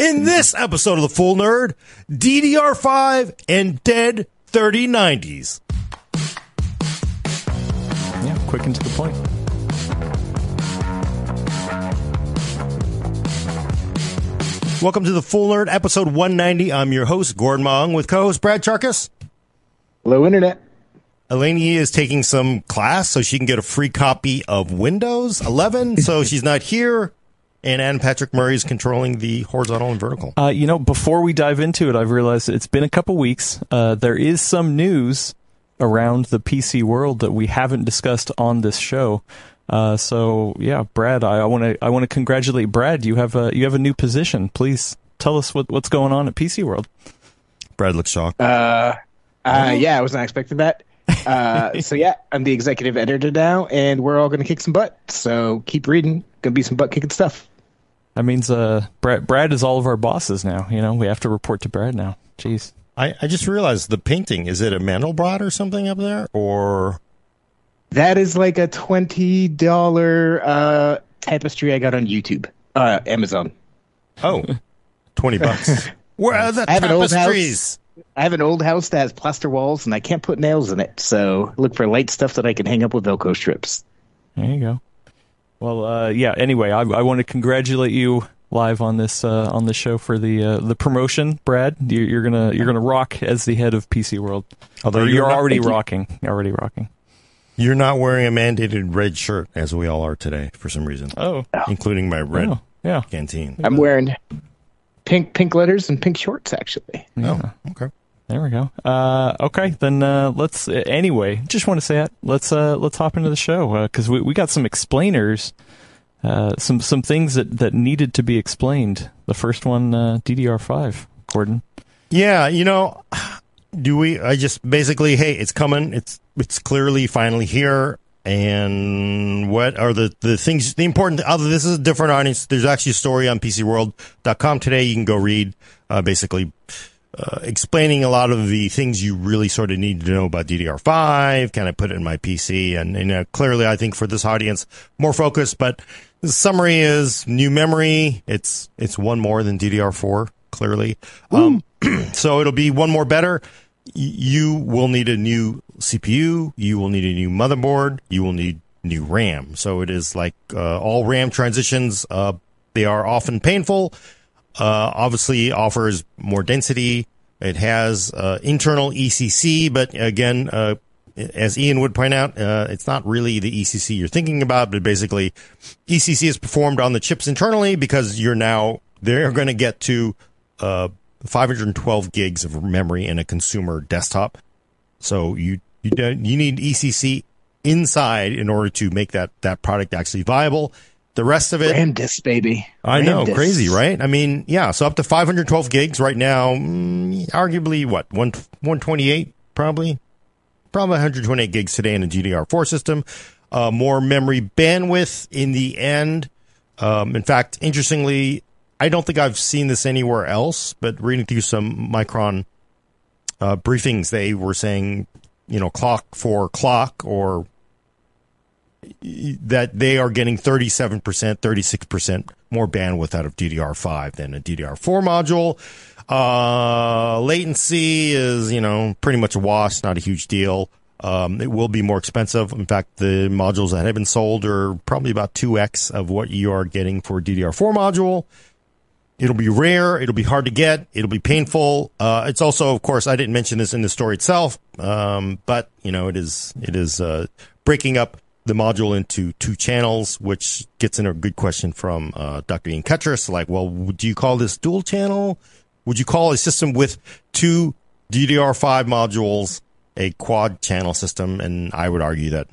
In mm-hmm. this episode of The Full Nerd, DDR5 and dead 3090s. Yeah, quick and to the point. Welcome to The Full Nerd, episode 190. I'm your host, Gordon Mah Ung, with co-host Brad Chacos. Hello, Internet. Alaina is taking some class so she can get a free copy of Windows 11, so she's not here. And Adam Patrick Murray is controlling the horizontal and vertical. Uh, you know, before we dive into it, I've realized it's been a couple weeks. Uh, there is some news around the PC world that we haven't discussed on this show. Uh, so yeah, Brad, I want to I want to congratulate Brad. You have a you have a new position. Please tell us what, what's going on at PC World. Brad looks shocked. Uh, uh, yeah, I was not expecting that. Uh, so yeah, I'm the executive editor now, and we're all going to kick some butt. So keep reading. Going to be some butt kicking stuff. That means uh, Brad Brad is all of our bosses now. You know, we have to report to Brad now. Jeez. I, I just realized the painting. Is it a Mandelbrot or something up there? Or That is like a twenty dollar uh, tapestry I got on YouTube, uh, Amazon. oh, 20 bucks. Where are the I have an tapestries? I have an old house that has plaster walls, and I can't put nails in it. So look for light stuff that I can hang up with Velcro strips. There you go. Well, uh, yeah. Anyway, I, I want to congratulate you live on this uh, on this show for the uh, the promotion, Brad. You're, you're gonna you're gonna rock as the head of PC World. Although Or you're you're not- already rocking. You're already rocking. You're not wearing a mandated red shirt, as we all are today, for some reason, Oh, including my red oh yeah. canteen. I'm wearing pink pink letters and pink shorts, actually. Oh, okay. There we go. Uh, okay, then uh, let's. Uh, anyway, just want to say it. Let's uh, let's hop into the show because we we got some explainers, uh, some some things that that needed to be explained. The first one, uh, DDR5, Gordon. Yeah, you know, do we? I just basically, hey, it's coming. It's it's clearly finally here. And what are the the things? The important. Other, this is a different audience. There's actually a story on PCWorld.com today. You can go read. Uh, basically, uh, explaining a lot of the things you really sort of need to know about DDR5. Can I put it in my PC? And, and uh, clearly, I think for this audience, more focused. But the summary is new memory. It's it's one more than DDR4. Clearly, um, so it'll be one more better. Y- You will need a new CPU. You will need a new motherboard. You will need new RAM. So it is like uh, all RAM transitions. Uh, they are often painful uh, obviously offers more density. It has uh, internal ECC, but again, uh, as Ian would point out, uh, it's not really the ECC you're thinking about, but basically, ECC is performed on the chips internally because you're now they're going to get to uh, 512 gigs of memory in a consumer desktop. So you you you need ECC inside in order to make that that product actually viable. The rest of it, RAM disc, baby. I RAM know, discs. crazy, right? I mean, yeah. So up to 512 gigs right now. Mm, arguably, what one 128 probably, probably 128 gigs today in a DDR4 system. Uh, more memory bandwidth in the end. Um, in fact, interestingly, I don't think I've seen this anywhere else. But reading through some Micron uh, briefings, they were saying, you know, clock for clock or that they are getting 37%, 36% more bandwidth out of DDR5 than a DDR4 module. Uh, latency is, you know, pretty much a wash, not a huge deal. Um, it will be more expensive. In fact, the modules that have been sold are probably about 2x of what you are getting for a DDR4 module. It'll be rare. It'll be hard to get. It'll be painful. Uh, it's also, of course, I didn't mention this in the story itself, um, but you know, it is it is uh, breaking up the module into two channels, which gets in a good question from uh, Dr. Ian Cutress. Like, well, would you call this dual channel? Would you call a system with two DDR5 modules a quad channel system? And I would argue that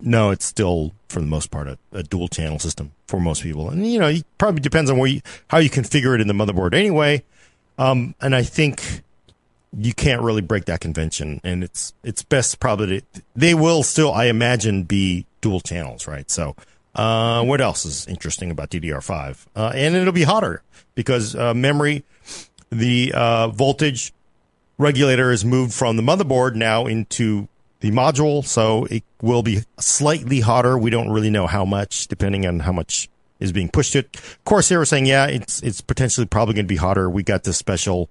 no, it's still for the most part a, a dual channel system for most people. And you know, it probably depends on where you, how you configure it in the motherboard anyway. Um, and I think you can't really break that convention, and it's it's best probably to, they will still, I imagine, be dual channels, right? So, uh, what else is interesting about DDR5? Uh, and it'll be hotter because uh, memory, the uh, voltage regulator is moved from the motherboard now into the module, so it will be slightly hotter. We don't really know how much, depending on how much is being pushed it. Corsair was saying, yeah, it's it's potentially probably going to be hotter. We got this special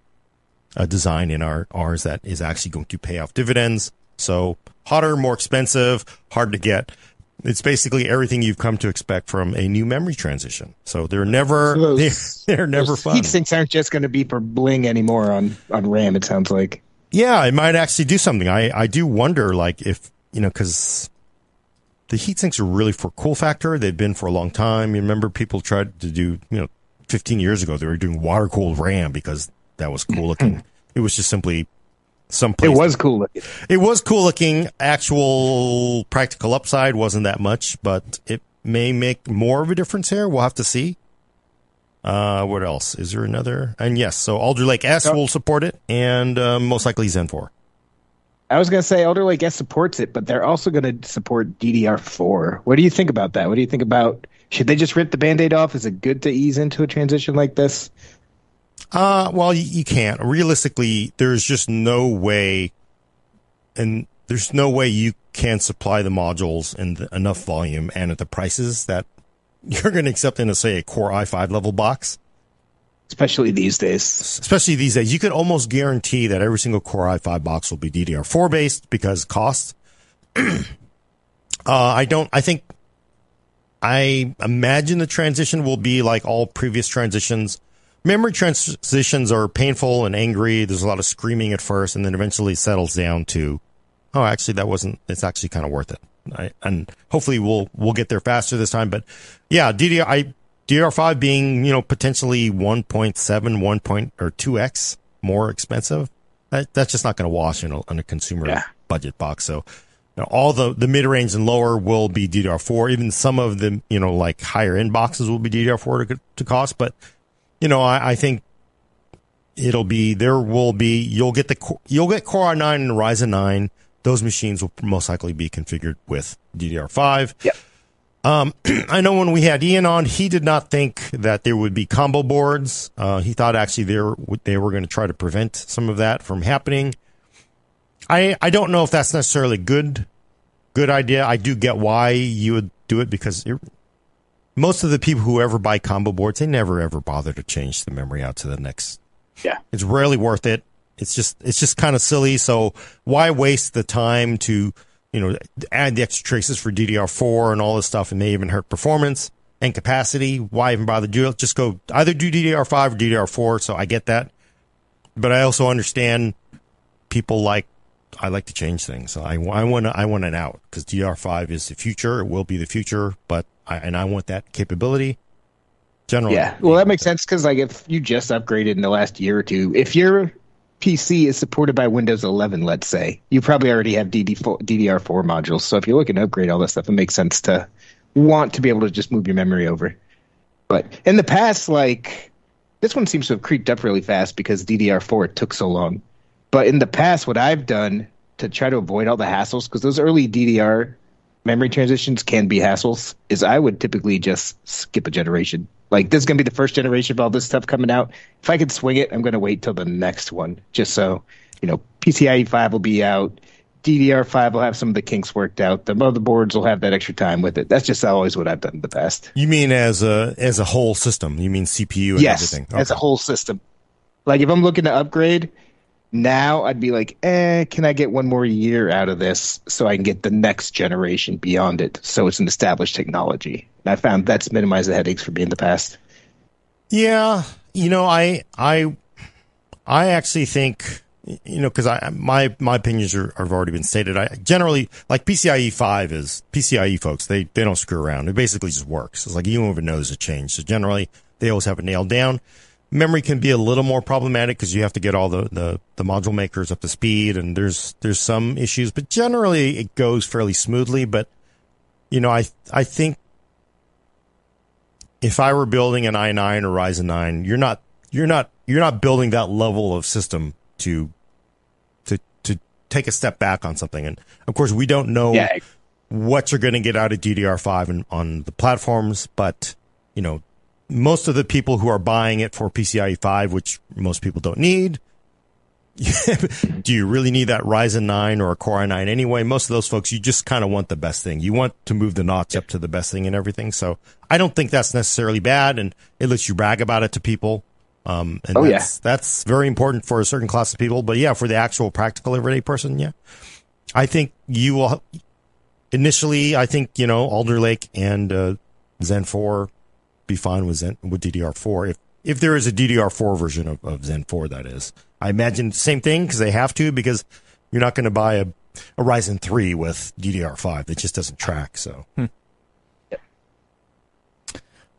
uh, design in our ours that is actually going to pay off dividends. So hotter, more expensive, hard to get. It's basically everything you've come to expect from a new memory transition. So they're never So those- they're, they're never fun. Heat sinks aren't just going to be for bling anymore on on RAM. It sounds like. Yeah, it might actually do something. I, I do wonder, like, if, you know, because the heat sinks are really for cool factor. They've been for a long time. You remember people tried to do, you know, 15 years ago, they were doing water cooled RAM because that was cool looking. it was just simply some It was cool. looking. It was cool looking. Actual practical upside wasn't that much, but it may make more of a difference here. We'll have to see. Uh, what else? Is there another? And yes, so Alder Lake S Oh. will support it, and uh, most likely Zen 4. I was going to say Alder Lake S supports it, but they're also going to support DDR4. What do you think about that? What do you think about should they just rip the band-aid off? Is it good to ease into a transition like this? Uh, well, you, you can't. Realistically, there's just no way, and there's no way you can supply the modules in the, enough volume and at the prices that you're going to accept in a, say, a Core i5 level box. Especially these days. especially these days, you could almost guarantee that every single Core i5 box will be DDR4 based because cost. uh, I don't, I think, I imagine the transition will be like all previous transitions. Memory transitions are painful and angry. There's a lot of screaming at first and then eventually settles down to, oh, actually, that wasn't, it's actually kind of worth it. I, and hopefully we'll, we'll get there faster this time. But yeah, DDR, I, DDR5 being, you know, potentially 1.7, 1 point or 2x more expensive. That, that's just not going to wash in a, in a consumer Yeah. budget box. So you know, all the, the mid range and lower will be DDR4. Even some of the, you know, like higher end boxes will be DDR4 to, to cost. But, you know, I, I think it'll be, there will be, you'll get the, you'll get Core i9 and Ryzen 9. Those machines will most likely be configured with DDR5. Yep. I know when we had Ian on, he did not think that there would be combo boards. Uh, he thought actually they were, they were going to try to prevent some of that from happening. I I don't know if that's necessarily good good idea. I do get why you would do it because it, most of the people who ever buy combo boards, they never ever bother to change the memory out to the next. Yeah. It's rarely worth it. It's just it's just kind of silly. So why waste the time to you know add the extra traces for DDR4 and all this stuff? It may even hurt performance and capacity. Why even bother do it? Just go either do DDR5 or DDR4. So I get that, but I also understand people like I like to change things. I, I want I want an out because DR5 is the future. It will be the future, but I, and I want that capability. Generally, Yeah. Well, that makes sense because like if you just upgraded in the last year or two, if your PC is supported by Windows 11, let's say, you probably already have DD4, DDR4 modules. So if you're looking to upgrade all that stuff, it makes sense to want to be able to just move your memory over. But in the past, like this one seems to have creeped up really fast because DDR4 took so long. But in the past, what I've done to try to avoid all the hassles, because those early DDR memory transitions can be hassles, is I would typically just skip a generation. Like this is gonna be the first generation of all this stuff coming out. If I could swing it, I'm gonna wait till the next one, just so you know PCIe five will be out. DDR5 will have some of the kinks worked out. The motherboards will have that extra time with it. That's just always what I've done in the past. You mean as a as a whole system? You mean CPU and yes, everything? as a whole system. Like if I'm looking to upgrade now, I'd be like, eh, can I get one more year out of this so I can get the next generation beyond it? So it's an established technology. And I found that's minimized the headaches for me in the past. Yeah, you know, I I I actually think you know because I my my opinions are, have already been stated. I generally like PCIe five is PCIe folks. They they don't screw around. It basically just works. It's like you don't even know there's a change. So generally, they always have it nailed down. Memory can be a little more problematic because you have to get all the, the, the module makers up to speed and there's there's some issues, but generally it goes fairly smoothly. But you know, I I think if I were building an i9 or Ryzen 9, you're not you're not you're not building that level of system to to to take a step back on something. And of course, we don't know Yeah. what you're going to get out of DDR5 and on the platforms, but you know, most of the people who are buying it for PCIe 5, which most people don't need, do you really need that Ryzen 9 or a Core i9 anyway? Most of those folks, you just kind of want the best thing. You want to move the notch up to the best thing and everything. So I don't think that's necessarily bad, and it lets you brag about it to people. Um, and Oh, yeah. that's, that's very important for a certain class of people. But yeah, for the actual practical everyday person, yeah, I think you will. Initially, I think you know Alder Lake and uh, Zen 4 be fine with Zen with DDR4 if if there is a DDR4 version of, of Zen 4. That is, I imagine the same thing because they have to because you're not going to buy a a Ryzen 3 with DDR5 that just doesn't track. So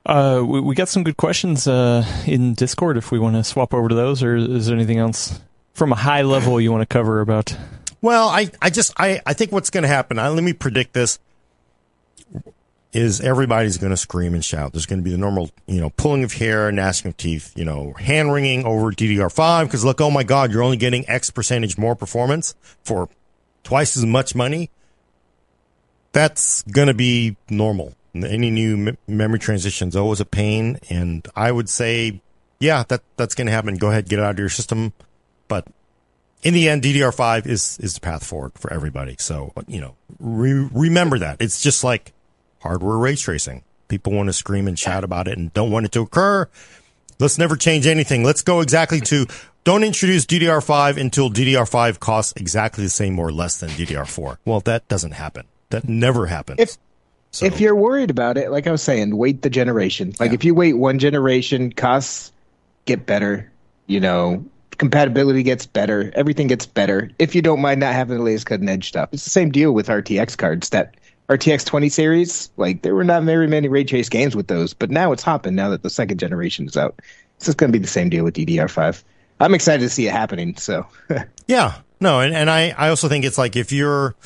Uh, we, we got some good questions uh, in Discord if we want to swap over to those, or is there anything else from a high level you want to cover about? Well, I, I just I, I think what's going to happen. I, let me predict this. Is everybody's going to scream and shout? There's going to be the normal, you know, pulling of hair, gnashing of teeth, you know, hand wringing over DDR5 because look, oh my God, you're only getting X percentage more performance for twice as much money. That's going to be normal. Any new me- memory transition is always a pain, and I would say, yeah, that that's going to happen. Go ahead, get it out of your system, but in the end, DDR5 is is the path forward for everybody. So you know, re- remember that it's just like hardware ray tracing. People want to scream and shout about it and don't want it to occur. Let's never change anything. Let's go exactly to don't introduce DDR5 until DDR5 costs exactly the same or less than DDR4. Well, that doesn't happen. That never happens. If- So- If you're worried about it, like I was saying, wait the generation. Like Yeah. if you wait one generation, costs get better. You know, compatibility gets better. Everything gets better. If you don't mind not having the latest cutting edge stuff, it's the same deal with RTX cards. That RTX 20 series, like there were not very many ray trace games with those, but now it's hopping. Now that the second generation is out, so it's going to be the same deal with DDR5. I'm excited to see it happening. So Yeah, no, and, and I, I also think it's like if you're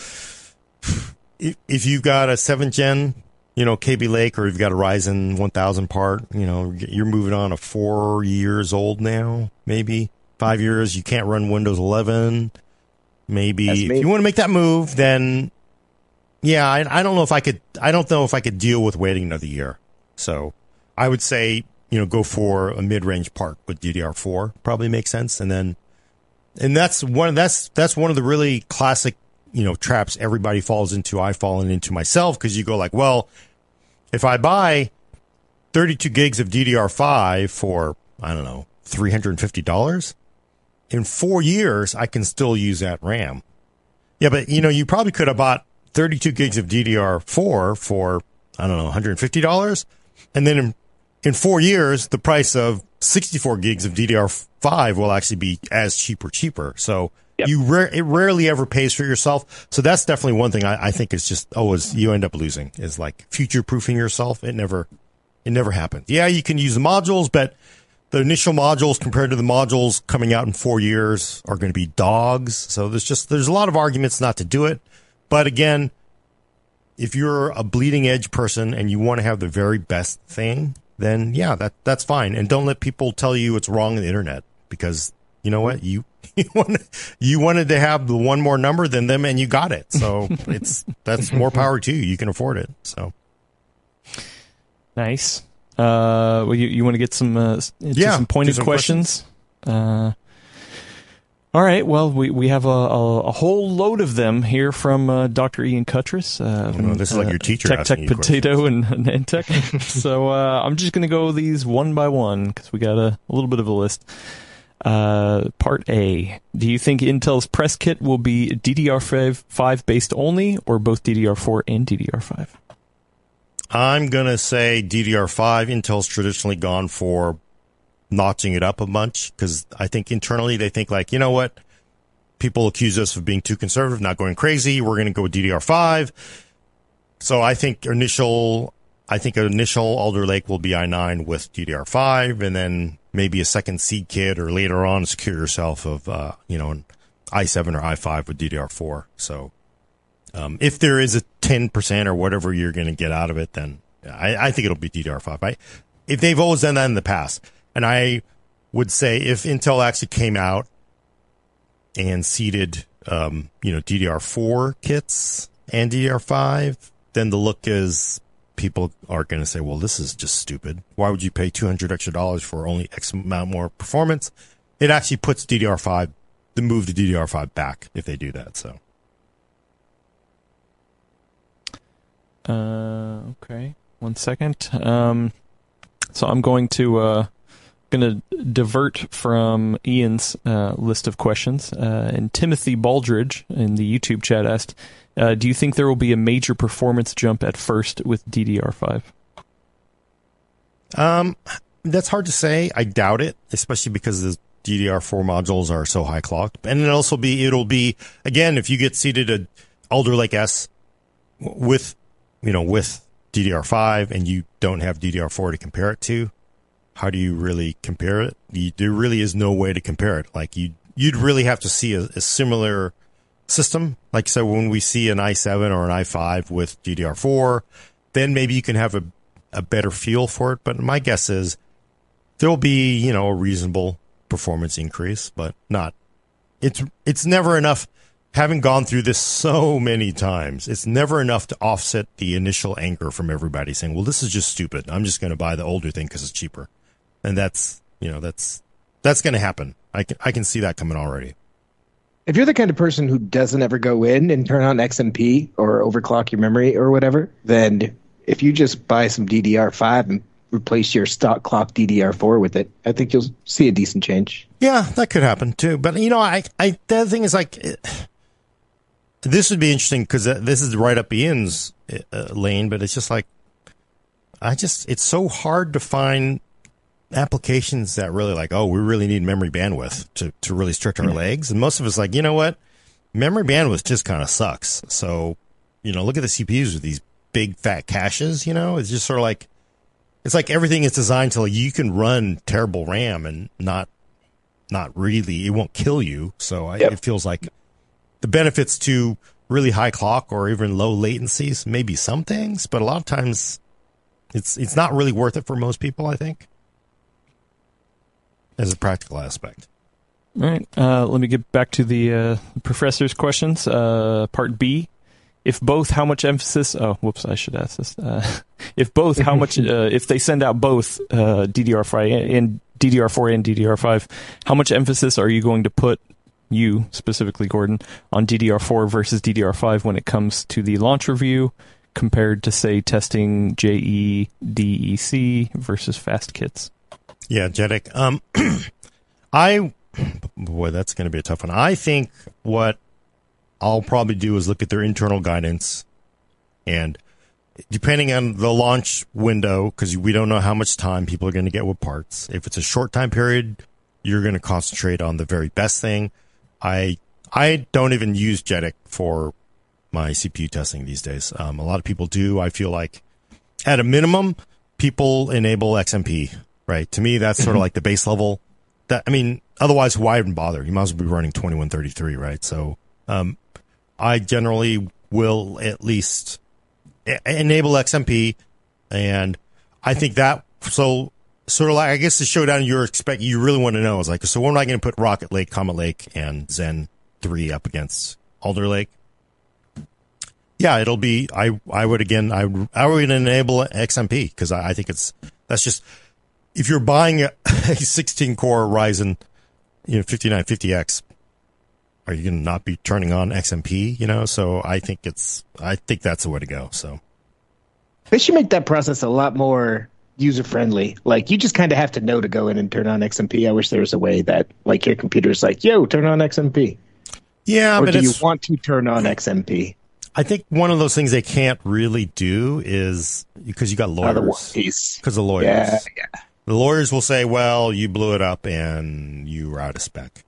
if, if you've got a seventh gen, you know, Kaby Lake, or you've got a Ryzen 1000 part, you know, you're moving on a four years old now, maybe five years. You can't run Windows 11. Maybe if you want to make that move, then yeah, I, I don't know if I could. I don't know if I could deal with waiting another year. So I would say you know go for a mid range part with DDR4 probably makes sense, and then and that's one that's that's one of the really classic you know traps everybody falls into. I've fallen into myself because you go like, well, if I buy 32 gigs of DDR5 for I don't know 350 dollars in four years, I can still use that RAM. Yeah, but you know you probably could have bought 32 gigs of DDR4 for I don't know 150 dollars, and then in in four years, the price of 64 gigs of DDR5 will actually be as cheap or cheaper. So Yep. you rare, it rarely ever pays for yourself. So that's definitely one thing I, I think is just always you end up losing is like future proofing yourself. It never, it never happens. Yeah, you can use the modules, but the initial modules compared to the modules coming out in four years are going to be dogs. So there's just, there's a lot of arguments not to do it. But again, if you're a bleeding edge person and you want to have the very best thing, then yeah, that that's fine. And don't let people tell you it's wrong on the internet because you know what you you wanted, you wanted to have the one more number than them and you got it. So it's that's more power to you. You can afford it. So Nice. Uh, well, you, you want to get some uh, Yeah, some pointed some questions? Uh, all right. Well, we, we have a, a, a whole load of them here from uh, Dr. Ian Cutress. Uh, Oh, no, this is like your teacher Tech Tech Potato and, and Tech. so uh, I'm just going to go these one by one because we got a, a little bit of a list. Uh, part A. Do you think Intel's press kit will be DDR5 5 based only or both DDR4 and DDR5? I'm gonna say DDR5. Intel's traditionally gone for notching it up a bunch because I think internally they think like, you know what, people accuse us of being too conservative, not going crazy. We're gonna go with DDR5. So I think initial, I think initial Alder Lake will be i9 with DDR5, and then maybe a second seed kit, or later on secure yourself of, uh, you know, an i7 or i5 with DDR4. So um, if there is a 10% or whatever you're going to get out of it, then I, I think it'll be DDR5. I, if they've always done that in the past, and I would say if Intel actually came out and seeded, um, you know, DDR4 kits and DDR5, then the look is people are going to say, well, this is just stupid. Why would you pay 200 extra dollars for only X amount more performance? It actually puts DDR5 the move to DDR5 back if they do that. So. Uh, okay. One second. Um, so I'm going to uh, going to divert from Ian's uh, list of questions. Uh, and Timothy Baldridge in the YouTube chat asked, uh, "Do you think there will be a major performance jump at first with DDR5?" Um, that's hard to say. I doubt it, especially because the DDR4 modules are so high clocked. And it'll also be, it'll be, again, if you get seated at Alder Lake S with, you know, with DDR5 and you don't have DDR4 to compare it to, how do you really compare it? You, there really is no way to compare it. Like you, you'd really have to see a, a similar system. Like so when we see an i7 or an i5 with DDR4, then maybe you can have a, a better feel for it. But my guess is there'll be, you know, a reasonable performance increase, but not. It's it's never enough. Having gone through this so many times, it's never enough to offset the initial anger from everybody saying, "Well, this is just stupid. I'm just going to buy the older thing because it's cheaper," and that's you know that's that's going to happen. I can I can see that coming already. If you're the kind of person who doesn't ever go in and turn on XMP or overclock your memory or whatever, then if you just buy some DDR5 and replace your stock clock DDR4 with it, I think you'll see a decent change. Yeah, that could happen too. But you know, I, I, the other thing is like, it, this would be interesting because uh, this is right up Ian's eh, uh, lane, but it's just like, I just, it's so hard to find applications that really like, oh, we really need memory bandwidth to, to really stretch our legs. And most of us like, you know what? Memory bandwidth just kind of sucks. So, you know, look at the CPUs with these big fat caches, you know, it's just sort of like, it's like everything is designed to like you can run terrible RAM and not not really it won't kill you. So I, it feels like the benefits to really high clock or even low latencies maybe some things, but a lot of times it's it's not really worth it for most people. I think as a practical aspect. All right. Uh, let me get back to the uh, professor's questions. Uh, part B if both, how much emphasis? Oh, whoops! I should ask this. Uh, if both, how much? Uh, if they send out both uh, DDR5 and DDR4 and DDR5, how much emphasis are you going to put? You specifically, Gordon, on DDR4 versus DDR5 when it comes to the launch review, compared to say testing JE DEC versus fast kits. Yeah, JEDEC. Um, I boy, that's going to be a tough one. I think what I'll probably do is look at their internal guidance and depending on the launch window, because we don't know how much time people are going to get with parts. If it's a short time period, you're going to concentrate on the very best thing. I I don't even use JEDEC for my CPU testing these days. Um, a lot of people do. I feel like at a minimum, people enable XMP. Right to me, that's sort of like the base level. That I mean, otherwise, why even bother? You might as well be running twenty one thirty three, right? So um, I generally will at least enable XMP, and I think that so sort of like I guess the showdown you're expect you really want to know is like so when am I going to put Rocket Lake, Comet Lake, and Zen three up against Alder Lake? Yeah, it'll be I I would again I I would enable XMP because I, I think it's that's just if you're buying a, a 16 core Ryzen you know 5950X are you going to not be turning on XMP? You know, so I think it's, I think that's the way to go. So they should make that process a lot more user friendly. Like you just kind of have to know to go in and turn on XMP. I wish there was a way that like your computer's like, yo, turn on XMP. Yeah, or but do you want to turn on XMP? I think one of those things they can't really do is because you got lawyers. Because the lawyers. Yeah, yeah. The lawyers will say, well, you blew it up and you were out of spec.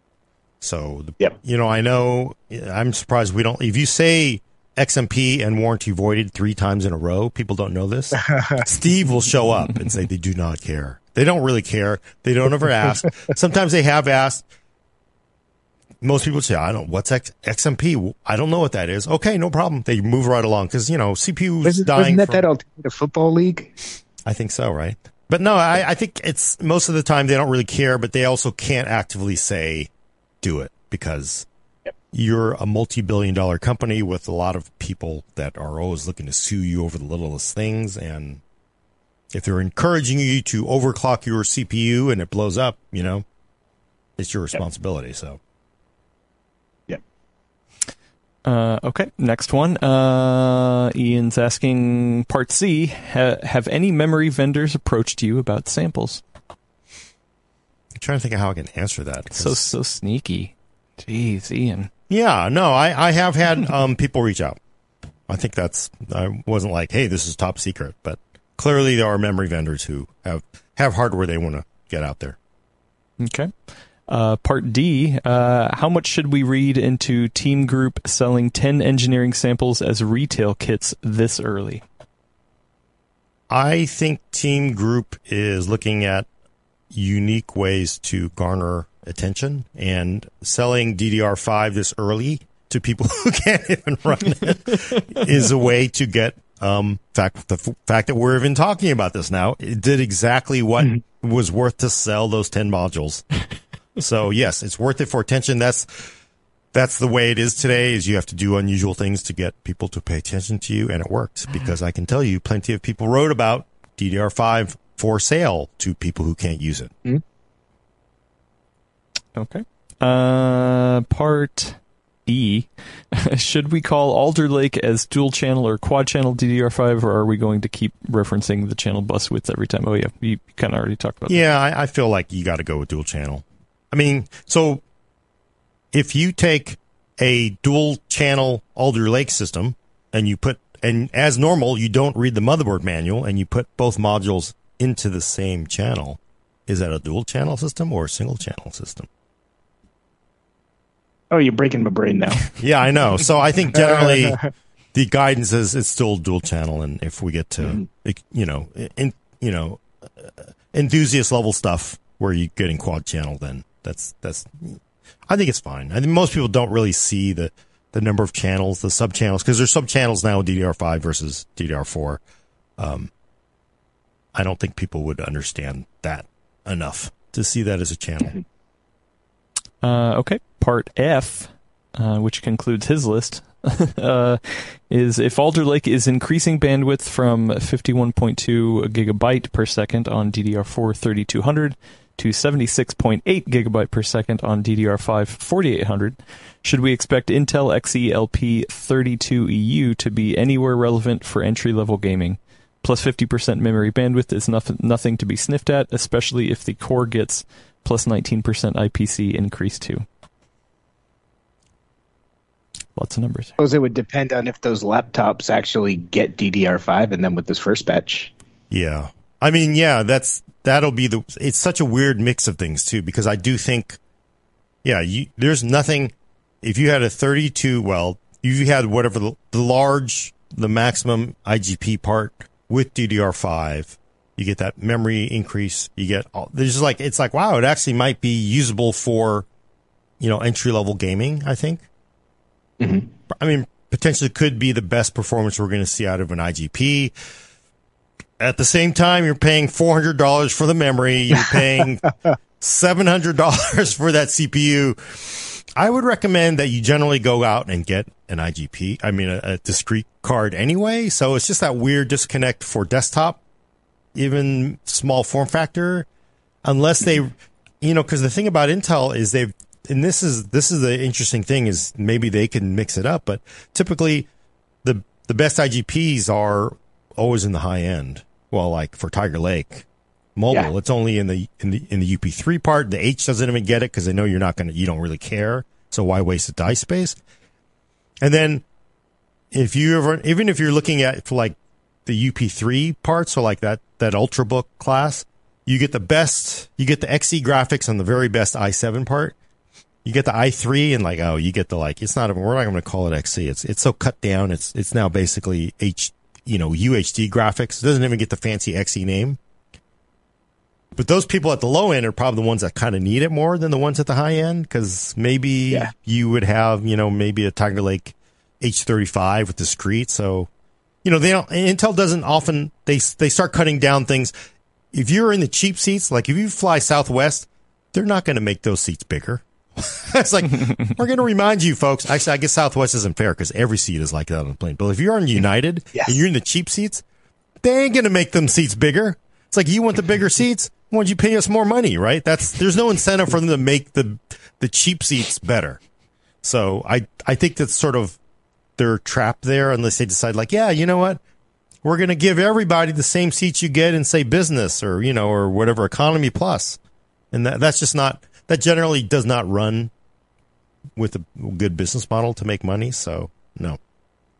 So, the, yep. you know, I know I'm surprised we don't. If you say XMP and warranty voided three times in a row, people don't know this. Steve will show up and say they do not care. They don't really care. They don't ever ask. Sometimes they have asked. Most people say, I don't, what's X, XMP? I don't know what that is. Okay, no problem. They move right along because, you know, CPU's wasn't, dying. Wasn't that from, that alternative football league? I think so, right? But no, I, I think it's most of the time they don't really care, but they also can't actively say, do it because you're a multi-billion dollar company with a lot of people that are always looking to sue you over the littlest things. And if they're encouraging you to overclock your CPU and it blows up, you know, it's your responsibility. So Uh, okay, next one. Uh, Ian's asking part C ha- Have any memory vendors approached you about samples? I'm trying to think of how I can answer that. So, so sneaky. Jeez, Ian. Yeah, no, I, I have had um, people reach out. I think that's, I wasn't like, hey, this is top secret, but clearly there are memory vendors who have, have hardware they want to get out there. Okay. Uh, part D, uh, how much should we read into Team Group selling 10 engineering samples as retail kits this early? I think Team Group is looking at unique ways to garner attention and selling DDR5 this early to people who can't even run it is a way to get um fact the f- fact that we're even talking about this now it did exactly what mm-hmm. was worth to sell those 10 modules so yes it's worth it for attention that's that's the way it is today is you have to do unusual things to get people to pay attention to you and it works because i can tell you plenty of people wrote about ddr5 for sale to people who can't use it mm-hmm. okay uh part E. Should we call Alder Lake as dual channel or quad channel DDR5, or are we going to keep referencing the channel bus width every time? Oh, yeah, you kind of already talked about yeah, that. Yeah, I, I feel like you got to go with dual channel. I mean, so if you take a dual channel Alder Lake system and you put, and as normal, you don't read the motherboard manual and you put both modules into the same channel, is that a dual channel system or a single channel system? Oh, you're breaking my brain now. yeah, I know. So I think generally the guidance is it's still dual channel, and if we get to mm-hmm. you know in you know uh, enthusiast level stuff where you're getting quad channel, then that's that's I think it's fine. I think most people don't really see the the number of channels, the sub channels, because there's sub channels now in DDR5 versus DDR4. Um, I don't think people would understand that enough to see that as a channel. Uh, okay, part F, uh, which concludes his list, uh, is if Alder Lake is increasing bandwidth from 51.2 gigabyte per second on DDR4 3200 to 76.8 gigabyte per second on DDR5 4800, should we expect Intel Xe LP 32EU to be anywhere relevant for entry level gaming? Plus 50% memory bandwidth is nothing, nothing to be sniffed at, especially if the core gets plus 19% IPC increase too. Lots of numbers. I suppose it would depend on if those laptops actually get DDR5 and then with this first batch. Yeah. I mean, yeah, that's that'll be the it's such a weird mix of things too because I do think yeah, you, there's nothing if you had a 32 well, if you had whatever the, the large the maximum IGP part with DDR5 you get that memory increase. You get all, there's just like, it's like, wow, it actually might be usable for, you know, entry level gaming, I think. Mm-hmm. I mean, potentially could be the best performance we're going to see out of an IGP. At the same time, you're paying $400 for the memory. You're paying $700 for that CPU. I would recommend that you generally go out and get an IGP. I mean, a, a discrete card anyway. So it's just that weird disconnect for desktop even small form factor, unless they, you know, because the thing about Intel is they've, and this is this is the interesting thing is maybe they can mix it up, but typically the the best IGPs are always in the high end. Well, like for Tiger Lake mobile, yeah. it's only in the in the in the UP3 part. The H doesn't even get it because they know you're not gonna you don't really care. So why waste the die space? And then if you ever even if you're looking at for like the UP3 part, so like that that Ultrabook class, you get the best, you get the Xe graphics on the very best i7 part. You get the i3 and like, oh, you get the like, it's not, we're not going to call it Xe. It's, it's so cut down. It's, it's now basically H, you know, UHD graphics. It doesn't even get the fancy Xe name. But those people at the low end are probably the ones that kind of need it more than the ones at the high end because maybe yeah. you would have, you know, maybe a Tiger Lake H35 with discrete. So you know, they don't, Intel doesn't often, they, they start cutting down things. If you're in the cheap seats, like if you fly Southwest, they're not going to make those seats bigger. it's like, we're going to remind you folks. Actually, I guess Southwest isn't fair because every seat is like that on the plane. But if you're on United yes. and you're in the cheap seats, they ain't going to make them seats bigger. It's like, you want the bigger seats? Why don't you pay us more money, right? That's, there's no incentive for them to make the, the cheap seats better. So I, I think that's sort of they're trapped there unless they decide like, yeah, you know what? We're going to give everybody the same seats you get in say business or, you know, or whatever economy plus. And that, that's just not, that generally does not run with a good business model to make money. So no.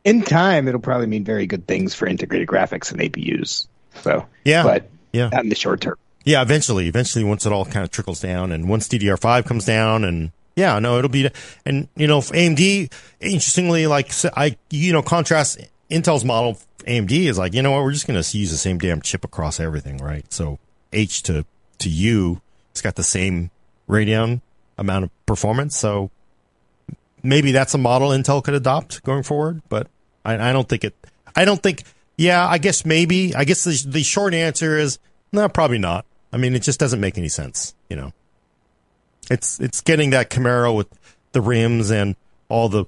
In time, it'll probably mean very good things for integrated graphics and APUs. So Yeah. but Yeah. not in the short term. Yeah, eventually, eventually, once it all kind of trickles down, and once DDR5 comes down, and yeah, no, it'll be, and you know, AMD, interestingly, like I, you know, contrast Intel's model, AMD is like, you know what, we're just going to use the same damn chip across everything, right? So H to to U, it's got the same Radeon amount of performance, so maybe that's a model Intel could adopt going forward, but I, I don't think it. I don't think. Yeah, I guess maybe. I guess the the short answer is no, probably not. I mean, it just doesn't make any sense. You know, it's it's getting that Camaro with the rims and all the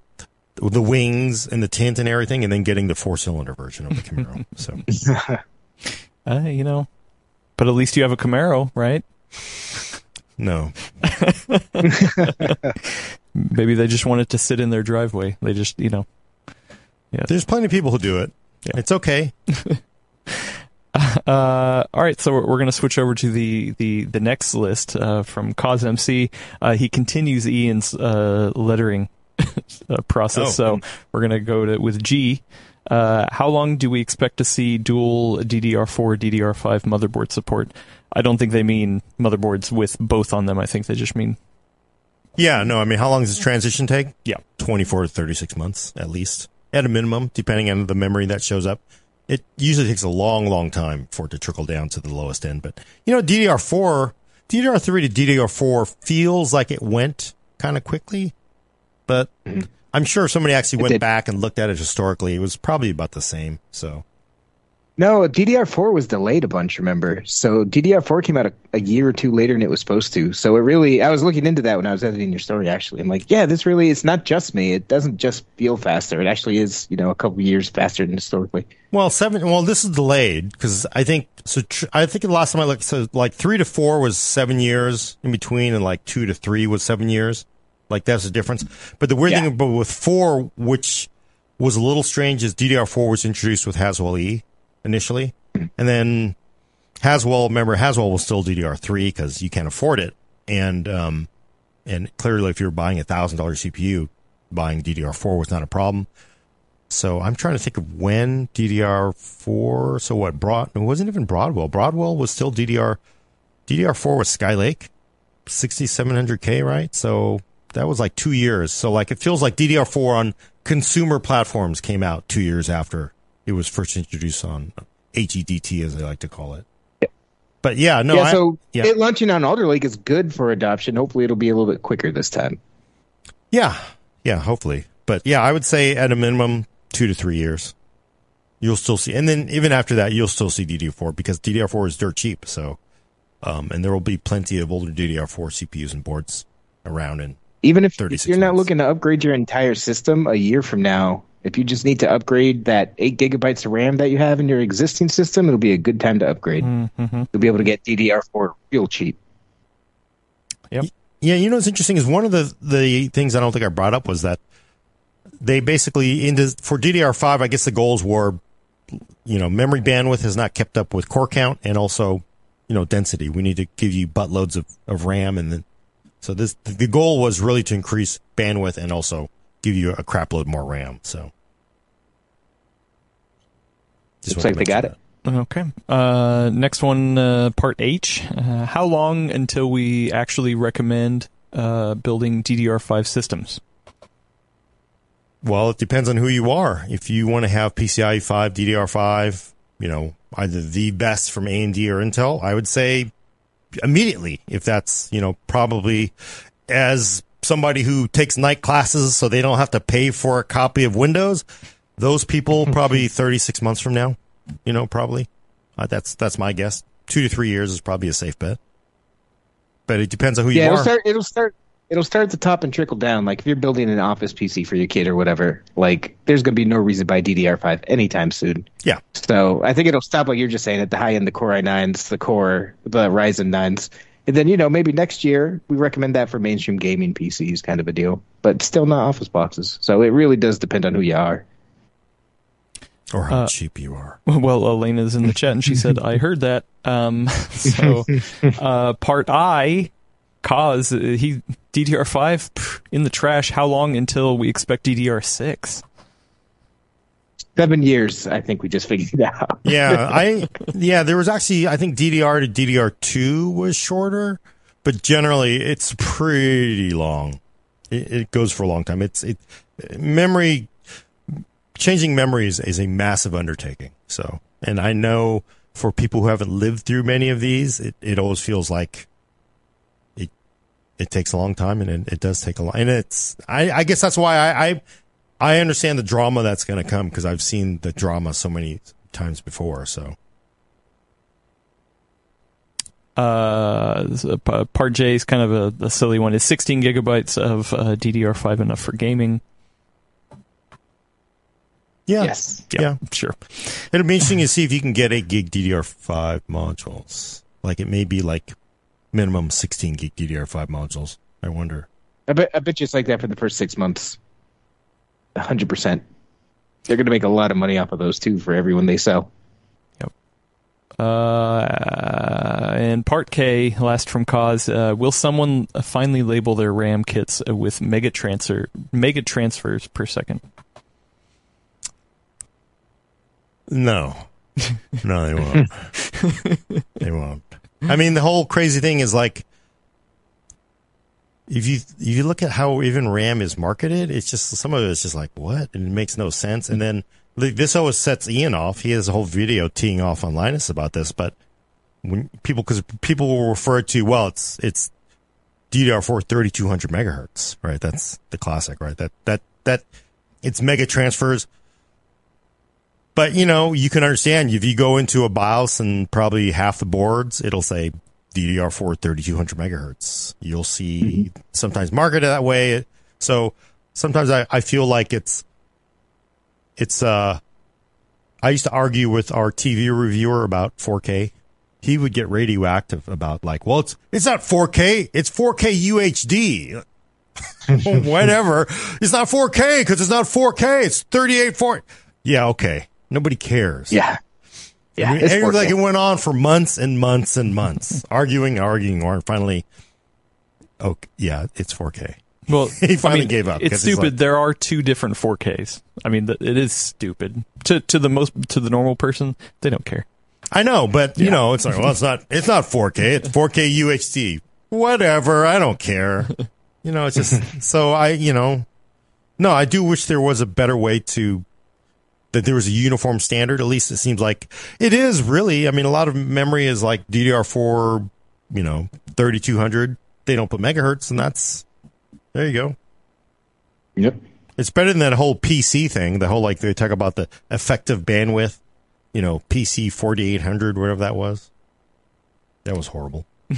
the wings and the tint and everything, and then getting the four cylinder version of the Camaro. so Uh, you know, but at least you have a Camaro, right? No, Maybe they just want it to sit in their driveway. They just, you know, Yeah. there's plenty of people who do it. Yeah. It's okay. Uh, all right, so we're, we're going to switch over to the the the next list uh, from CosMC. Uh, he continues Ian's uh, lettering uh, process, Oh. so we're going to go to with G. Uh, how long do we expect to see dual DDR4 DDR5 motherboard support? I don't think they mean motherboards with both on them. I think they just mean Yeah, no, I mean, how long does this transition take? Yeah. 24 to 36 months at least, at a minimum, depending on the memory that shows up. It usually takes a long, long time for it to trickle down to the lowest end. But, you know, DDR4, DDR3 to DDR4 feels like it went kind of quickly, but I'm sure if somebody actually went back and looked at it historically. It was probably about the same. So, No, DDR4 was delayed a bunch, remember? So DDR4 came out a, a year or two later than it was supposed to. So it really, I was looking into that when I was editing your story, actually. I'm like, yeah, this really, it's not just me. It doesn't just feel faster. It actually is, you know, a couple years faster than historically. Well, seven. Well, this is delayed because I think so. Tr- I think the last time I looked, so like three to four was seven years in between, and like two to three was seven years. Like that's the difference. But the weird Yeah. thing, but with four, which was a little strange, is DDR4 was introduced with Haswell E initially, and then Haswell. Remember, Haswell was still DDR3 because you can't afford it, and um, and clearly, if you're buying a thousand dollar CPU, buying DDR4 was not a problem. So I'm trying to think of when DDR4. So what? Broad? It wasn't even Broadwell. Broadwell was still DDR. DDR4 was Skylake, 6700K, right? So that was like two years. So like it feels like DDR4 on consumer platforms came out two years after it was first introduced on HEDT, as they like to call it. But yeah, no, yeah, I- so yeah. it launching on Alder Lake is good for adoption. Hopefully it'll be a little bit quicker this time. Yeah, yeah, hopefully. But yeah, I would say at a minimum two to three years. You'll still see, and then even after that, you'll still see DDR4 because DDR4 is dirt cheap. So, um, and there will be plenty of older DDR4 CPUs and boards around. And Even if, if you're not months. looking to upgrade your entire system a year from now, if you just need to upgrade that eight gigabytes of RAM that you have in your existing system, it'll be a good time to upgrade. Mm-hmm. You'll be able to get DDR4 real cheap. yeah, Yeah. you know what's interesting is one of the the things I don't think I brought up was that they basically into for DDR5. I guess the goals were, you know, memory bandwidth has not kept up with core count, and also, you know, density. We need to give you buttloads of of RAM, and then so this the goal was really to increase bandwidth and also give you a crap load more RAM. So. Just Looks like they got mention it. Okay. Uh, next one, uh, part H. Uh, how long until we actually recommend uh, building DDR5 systems? Well, it depends on who you are. If you want to have PCIe 5, DDR5, you know, either the best from AMD or Intel, I would say immediately if that's, you know, probably as somebody who takes night classes so they don't have to pay for a copy of Windows, those people probably 36 months from now, you know, probably. Uh, that's that's my guess. 2 to 3 years is probably a safe bet. But it depends on who you it'll are. start. It'll start. It'll start at the top and trickle down. Like if you're building an office PC for your kid or whatever, like there's gonna be no reason to buy DDR5 anytime soon. yeah. So I think it'll stop like you're just saying at the high end, the Core i9s, the Core, the Ryzen 9s, And then, you know, maybe next year we recommend that for mainstream gaming PCs, kind of a deal, but still not office boxes. So it really does depend on who you are. Or how Uh, cheap you are. Well, Alaina's in the chat and she said, I heard that. Um, so, uh, part I, cause uh, he, DDR5 pff, in the trash. How long until we expect DDR6? Seven years, I think we just figured it out. Yeah, I yeah, there was actually I think DDR to DDR2 was shorter, but generally it's pretty long. It, it goes for a long time. It's it memory changing memories is a massive undertaking. So, and I know for people who haven't lived through many of these, it, it always feels like it it takes a long time, and it, it does take a long. And it's I, I guess that's why I I, I understand the drama that's going to come because I've seen the drama so many times before. So Uh, this, uh, p- part J is kind of a, a silly one. Is 16 gigabytes of uh, DDR5 enough for gaming? yeah, Yes. yeah. sure. It'll be interesting to see if you can get eight gig DDR5 modules. Like it may be like minimum 16 gig DDR5 modules. I wonder. I bet, I bet you it's like that for the first six months. 100%. They're going to make a lot of money off of those too for everyone they sell. Yep. Uh, and part K, last from cause, uh, will someone finally label their RAM kits uh, with mega transfer mega transfers per second? No, no, they won't. they won't. I mean, the whole crazy thing is like, if you if you look at how even RAM is marketed, it's just some of it is just like what, and it makes no sense. And then this always sets Ian off. He has a whole video teeing off on Linus about this, but when people because people will refer to well, it's it's DDR4 3200 megahertz, right? That's the classic, right? That that that it's mega transfers. But you know, you can understand if you go into a BIOS and probably half the boards, it'll say DDR4 3200 megahertz. You'll see sometimes marketed that way. So sometimes I, I feel like it's it's uh I used to argue with our TV reviewer about 4K. He would get radioactive about like, well, it's it's not 4K, it's 4K UHD. Whatever. It's not 4K because it's not 4K. It's 38 4. Yeah, okay. Nobody cares. Yeah. Yeah. And it's it, like it went on for months and months and months, arguing, arguing, or finally, oh yeah, it's 4K. Well, He finally gave up, It's stupid. like- there are two different 4Ks. I mean, th- it is stupid to to the most to the normal person. They don't care. I know, but you know, it's like, well, it's not, it's not 4K. It's 4K UHD. Whatever. I don't care. You know, it's just so I, you know, no, I do wish there was a better way to that there was a uniform standard. At least it seems like it is really. I mean, a lot of memory is like DDR4, you know, 3200. They don't put megahertz, and that's there you go. Yep. It's better than that whole PC thing. The whole like they talk about the effective bandwidth, you know, PC 4800, whatever that was. That was horrible.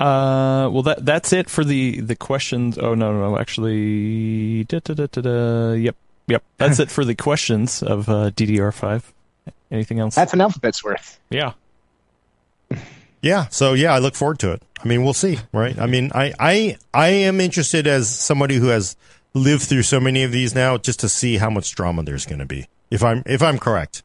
Uh, well, that that's it for the the questions. Oh no, no, no actually, da, da, da, da, da. yep, yep. That's it for the questions of uh, DDR5. Anything else? That's an alphabet's worth. yeah. Yeah. So yeah, I look forward to it. I mean, we'll see, right? I mean, I I I am interested as somebody who has lived through so many of these now, just to see how much drama there's going to be. If I'm if I'm correct,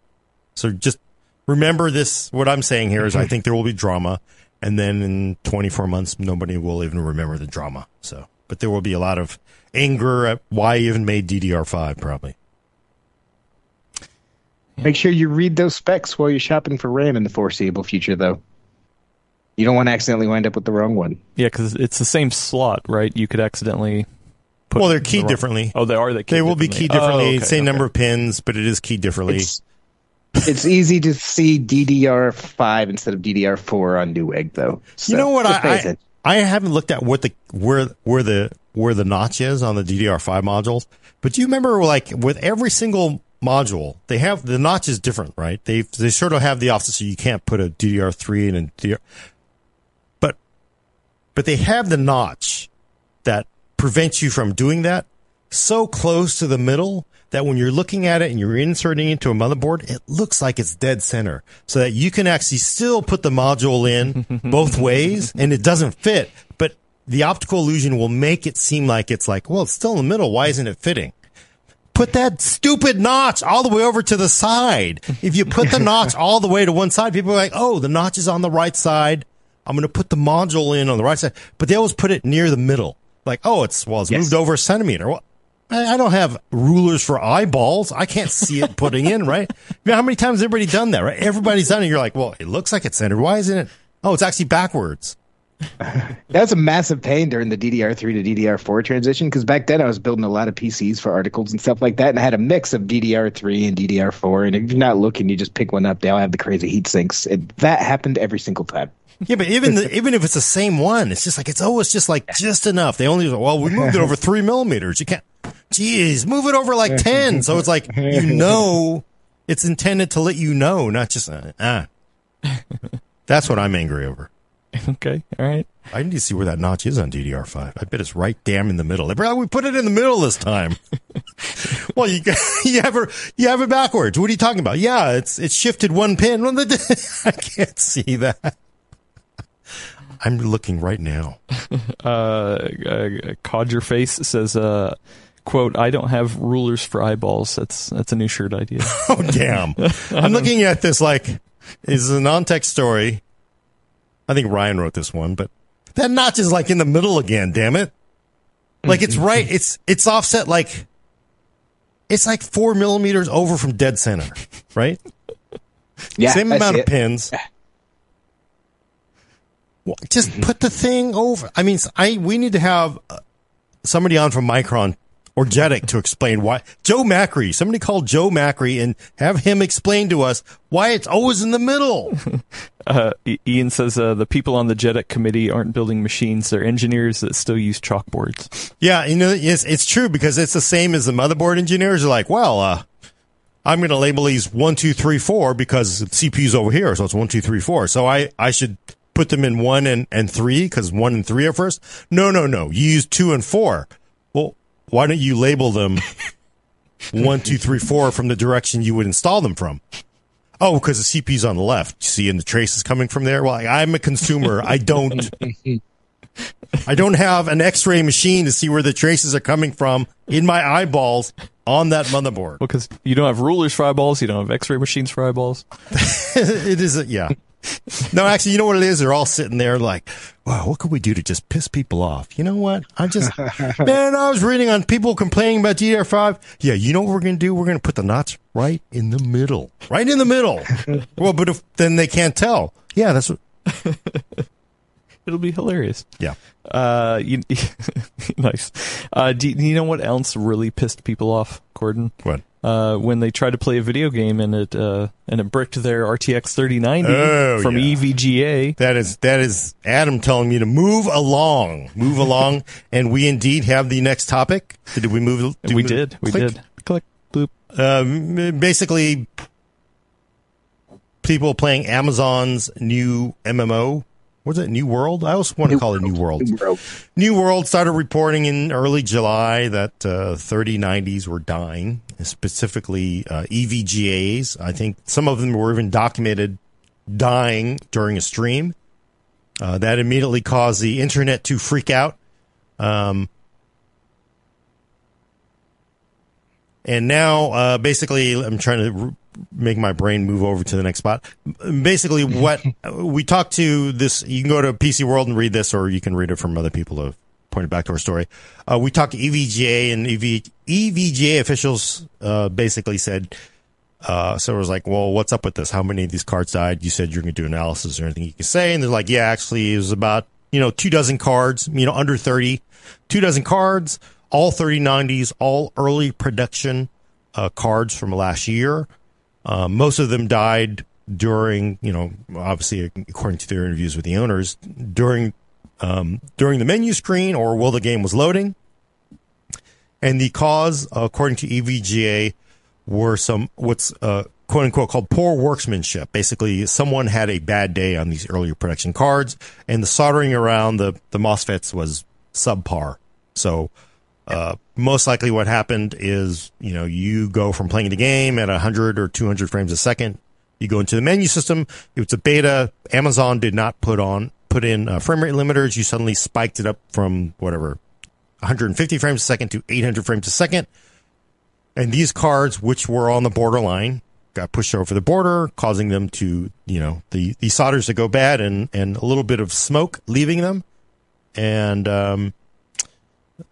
so just remember this. What I'm saying here is, I think there will be drama, and then in 24 months, nobody will even remember the drama. So, but there will be a lot of anger at why I even made DDR5, probably. Make sure you read those specs while you're shopping for RAM in the foreseeable future, though. You don't want to accidentally wind up with the wrong one. Yeah, because it's the same slot, right? You could accidentally. Put Well, they're the keyed wrong- differently. Oh, they are. They, They will be keyed differently. Oh, okay, Same okay. number of pins, but it is keyed differently. It's, it's easy to see DDR5 instead of DDR4 on Newegg, though. So you know what? I, I attention. I haven't looked at what the where where the where the notch is on the DDR5 modules. But do you remember like with every single module, they have the notch is different, right? They they sort of have the offset, so you can't put a DDR3 in a DDR. But but they have the notch that prevents you from doing that so close to the middle that when you're looking at it and you're inserting it into a motherboard, it looks like it's dead center so that you can actually still put the module in both ways and it doesn't fit. But the optical illusion will make it seem like it's like, well, it's still in the middle. Why isn't it fitting? Put that stupid notch all the way over to the side. If you put the notch all the way to one side, people are like, oh, the notch is on the right side. I'm going to put the module in on the right side, but they always put it near the middle. Like, oh, it's, well, it's Yes. moved over a centimeter. Well, I I don't have rulers for eyeballs. I can't see it putting in, right? I mean, how many times has everybody done that, right? Everybody's done it. You're like, well, it looks like it's centered. Why isn't it? Oh, it's actually backwards. That's a massive pain during the DDR3 to DDR4 transition because back then I was building a lot of PCs for articles and stuff like that, and I had a mix of DDR3 and DDR4. And if you're not looking, you just pick one up. They all have the crazy heat sinks. It, that happened every single time. Yeah, but even the, even if it's the same one, it's just like it's always just like just enough. They only well, we moved it over three millimeters. You can't. Geez, move it over like ten. So it's like you know, it's intended to let you know, not just uh, ah. That's what I'm angry over. Okay, all right. I need to see where that notch is on DDR5. I bet it's right damn in the middle. We put it in the middle this time. well, you you have it you have it backwards. What are you talking about? Yeah, it's it's shifted one pin. I can't see that. I'm looking right now. Uh, uh, Codger Face says, uh, "quote I don't have rulers for eyeballs." That's that's a new shirt idea. Oh damn! I'm looking at this like it's a non-text story. I think Ryan wrote this one, but that notch is like in the middle again. Damn it! Like it's right. It's it's offset like it's like four millimeters over from dead center, right? Yeah, Same I amount of it. pins. Well, just put the thing over. I mean, I we need to have uh, somebody on from Micron or JEDEC to explain why Joe Macri. Somebody call Joe Macri and have him explain to us why it's always in the middle. Uh, Ian says uh, the people on the JEDEC committee aren't building machines; they're engineers that still use chalkboards. yeah, you know, it's it's true because it's the same as the motherboard engineers are like, well, uh, I'm going to label these one, two, three, four because CPU's over here, so it's one, two, three, four. So I I should put them in one and and three because one and three are first. No, no, no. You use two and four. Why don't you label them one, two, three, four from the direction you would install them from? Oh, because the CPU's on the left. You see, and the trace is coming from there. Well, I'm a consumer. I don't. I don't have an X-ray machine to see where the traces are coming from in my eyeballs on that motherboard. Because you don't have rulers for eyeballs, you don't have X-ray machines for eyeballs. it is, a, yeah. No, actually, you know what it is? They're all sitting there like, wow, what could we do to just piss people off? You know what? I just, man, I was reading on people complaining about DDR5. Yeah, you know what we're going to do? We're going to put the knots right in the middle. Right in the middle. well, but if, then they can't tell. Yeah, that's what, It'll be hilarious. yeah. Uh, you, nice. Uh, do, do you know what else really pissed people off, Gordon? What? Uh, when they tried to play a video game and it uh, and it bricked their RTX 3090 Oh, from yeah. EVGA. That is that is Adam telling me to move along, move along, and we indeed have the next topic. Did we move? we move- did. We did. Click. Boop. Um, basically, people playing Amazon's new MMO. What's it? New World. I always want to call it New World. Bro. New World started reporting in early July that uh, 3090s were dying, specifically uh, EVGAs. I think some of them were even documented dying during a stream. Uh, that immediately caused the internet to freak out. Um, and now, uh, basically, I'm trying to r- make my brain move over to the next spot. Basically, what we talked to this, you can go to PC World and read this, or you can read it from other people who have pointed back to our story. Uh, we talked to EVGA, and EV, EVGA officials uh, basically said, uh, so it was like, well, what's up with this? How many of these cards died? You said you're going to do analysis or anything you can say. And they're like, yeah, actually, it was about, you know, two dozen cards, you know, under 30, two dozen cards, all 3090s, all early production uh, cards from last year. Uh, most of them died during, you know, obviously according to their interviews with the owners, during um, during the menu screen or while the game was loading. And the cause, according to EVGA, were some what's uh, quote unquote called poor workmanship. Basically, someone had a bad day on these earlier production cards, and the soldering around the the MOSFETs was subpar. So Uh, most likely, what happened is you know you go from playing the game at 100 or 200 frames a second. You go into the menu system. If it's a beta, Amazon did not put on put in uh, frame rate limiters. You suddenly spiked it up from whatever 150 frames a second to 800 frames a second. And these cards, which were on the borderline, got pushed over the border, causing them to, you know, the, the solders to go bad and, and a little bit of smoke leaving them. And, um,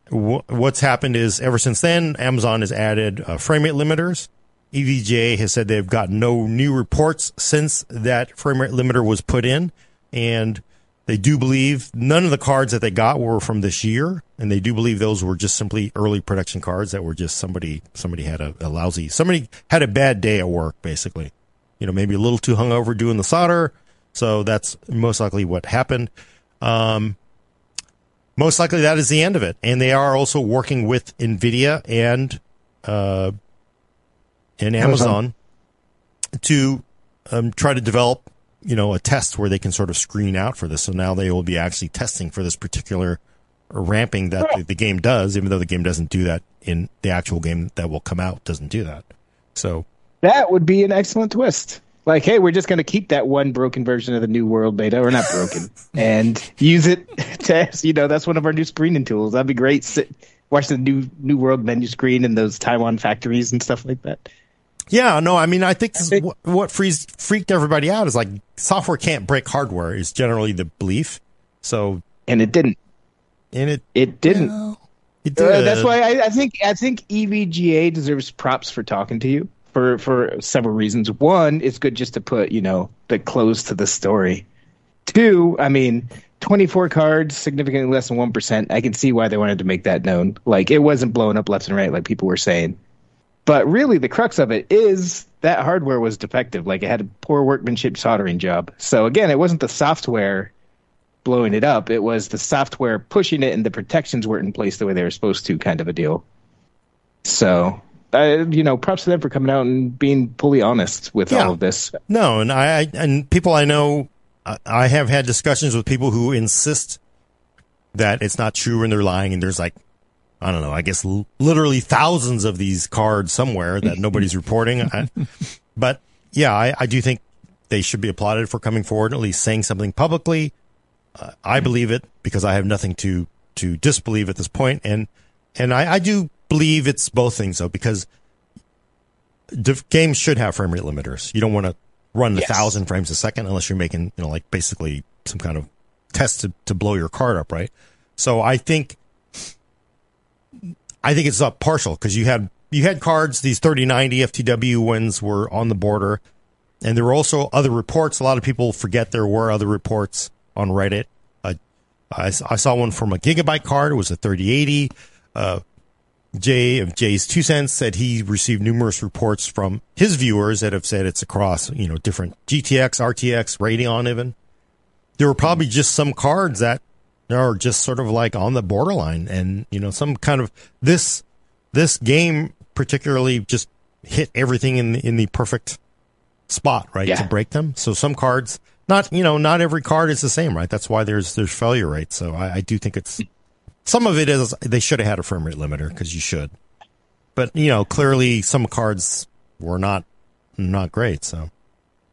what's happened is ever since then, Amazon has added uh, frame rate limiters. EVGA has said they've got no new reports since that frame rate limiter was put in. And they do believe none of the cards that they got were from this year, and they do believe those were just simply early production cards that were just somebody somebody had a, a lousy somebody had a bad day at work, basically. You know, maybe a little too hungover doing the solder. So that's most likely what happened. Um, most likely that is the end of it. And they are also working with Nvidia and uh, and Amazon, Amazon. to um, try to develop you know, a test where they can sort of screen out for this. So now they will be actually testing for this particular ramping that the, the, game does, even though the game doesn't do that in the actual game that will come out doesn't do that. So that would be an excellent twist. Like, hey, we're just going to keep that one broken version of the New World beta, or not broken, and use it to, you know, that's one of our new screening tools. That'd be great. Sit, watch the new New World menu screen and those Taiwan factories and stuff like that. Yeah, no, I mean, I think, I think what, what frees, freaked everybody out is like software can't break hardware is generally the belief. So, and it didn't. And it it didn't. You it did. Uh, that's why I, I, think I think EVGA deserves props for talking to you for for several reasons. One, it's good just to put you know the close to the story. Two, I mean, 24 cards, significantly less than 1%. I can see why they wanted to make that known. Like, it wasn't blowing up left and right like people were saying. But really, the crux of it is that hardware was defective. Like it had a poor workmanship soldering job. So again, it wasn't the software blowing it up. It was the software pushing it, and the protections weren't in place the way they were supposed to, kind of a deal. So, uh, you know, props to them for coming out and being fully honest with yeah. all of this. No, and I and people I know, I have had discussions with people who insist that it's not true and they're lying, and there's like I don't know, I guess l- literally thousands of these cards somewhere that nobody's reporting. I, but yeah, I, I, do think they should be applauded for coming forward and at least saying something publicly. Uh, I believe it because I have nothing to, to disbelieve at this point. And, and I, I do believe it's both things though, because games should have frame rate limiters. You don't want to run a yes. thousand frames a second unless you're making, you know, like basically some kind of test to, to blow your card up, right? So I think I think it's up partial because you had you had cards. These 3090 FTW wins were on the border, and there were also other reports. A lot of people forget there were other reports on Reddit. Uh, I, I, saw one from a gigabyte card. It was a 3080. Uh, Jay of JayzTwoCents said he received numerous reports from his viewers that have said it's across you know different GTX, RTX, Radeon even. There were probably just some cards that are just sort of like on the borderline and you know some kind of this this game particularly just hit everything in the, in the perfect spot right yeah. to break them. So some cards not you know not every card is the same right? That's why there's there's failure rates. So I, I do think it's some of it is they should have had a frame rate limiter because you should. But you know clearly some cards were not not great so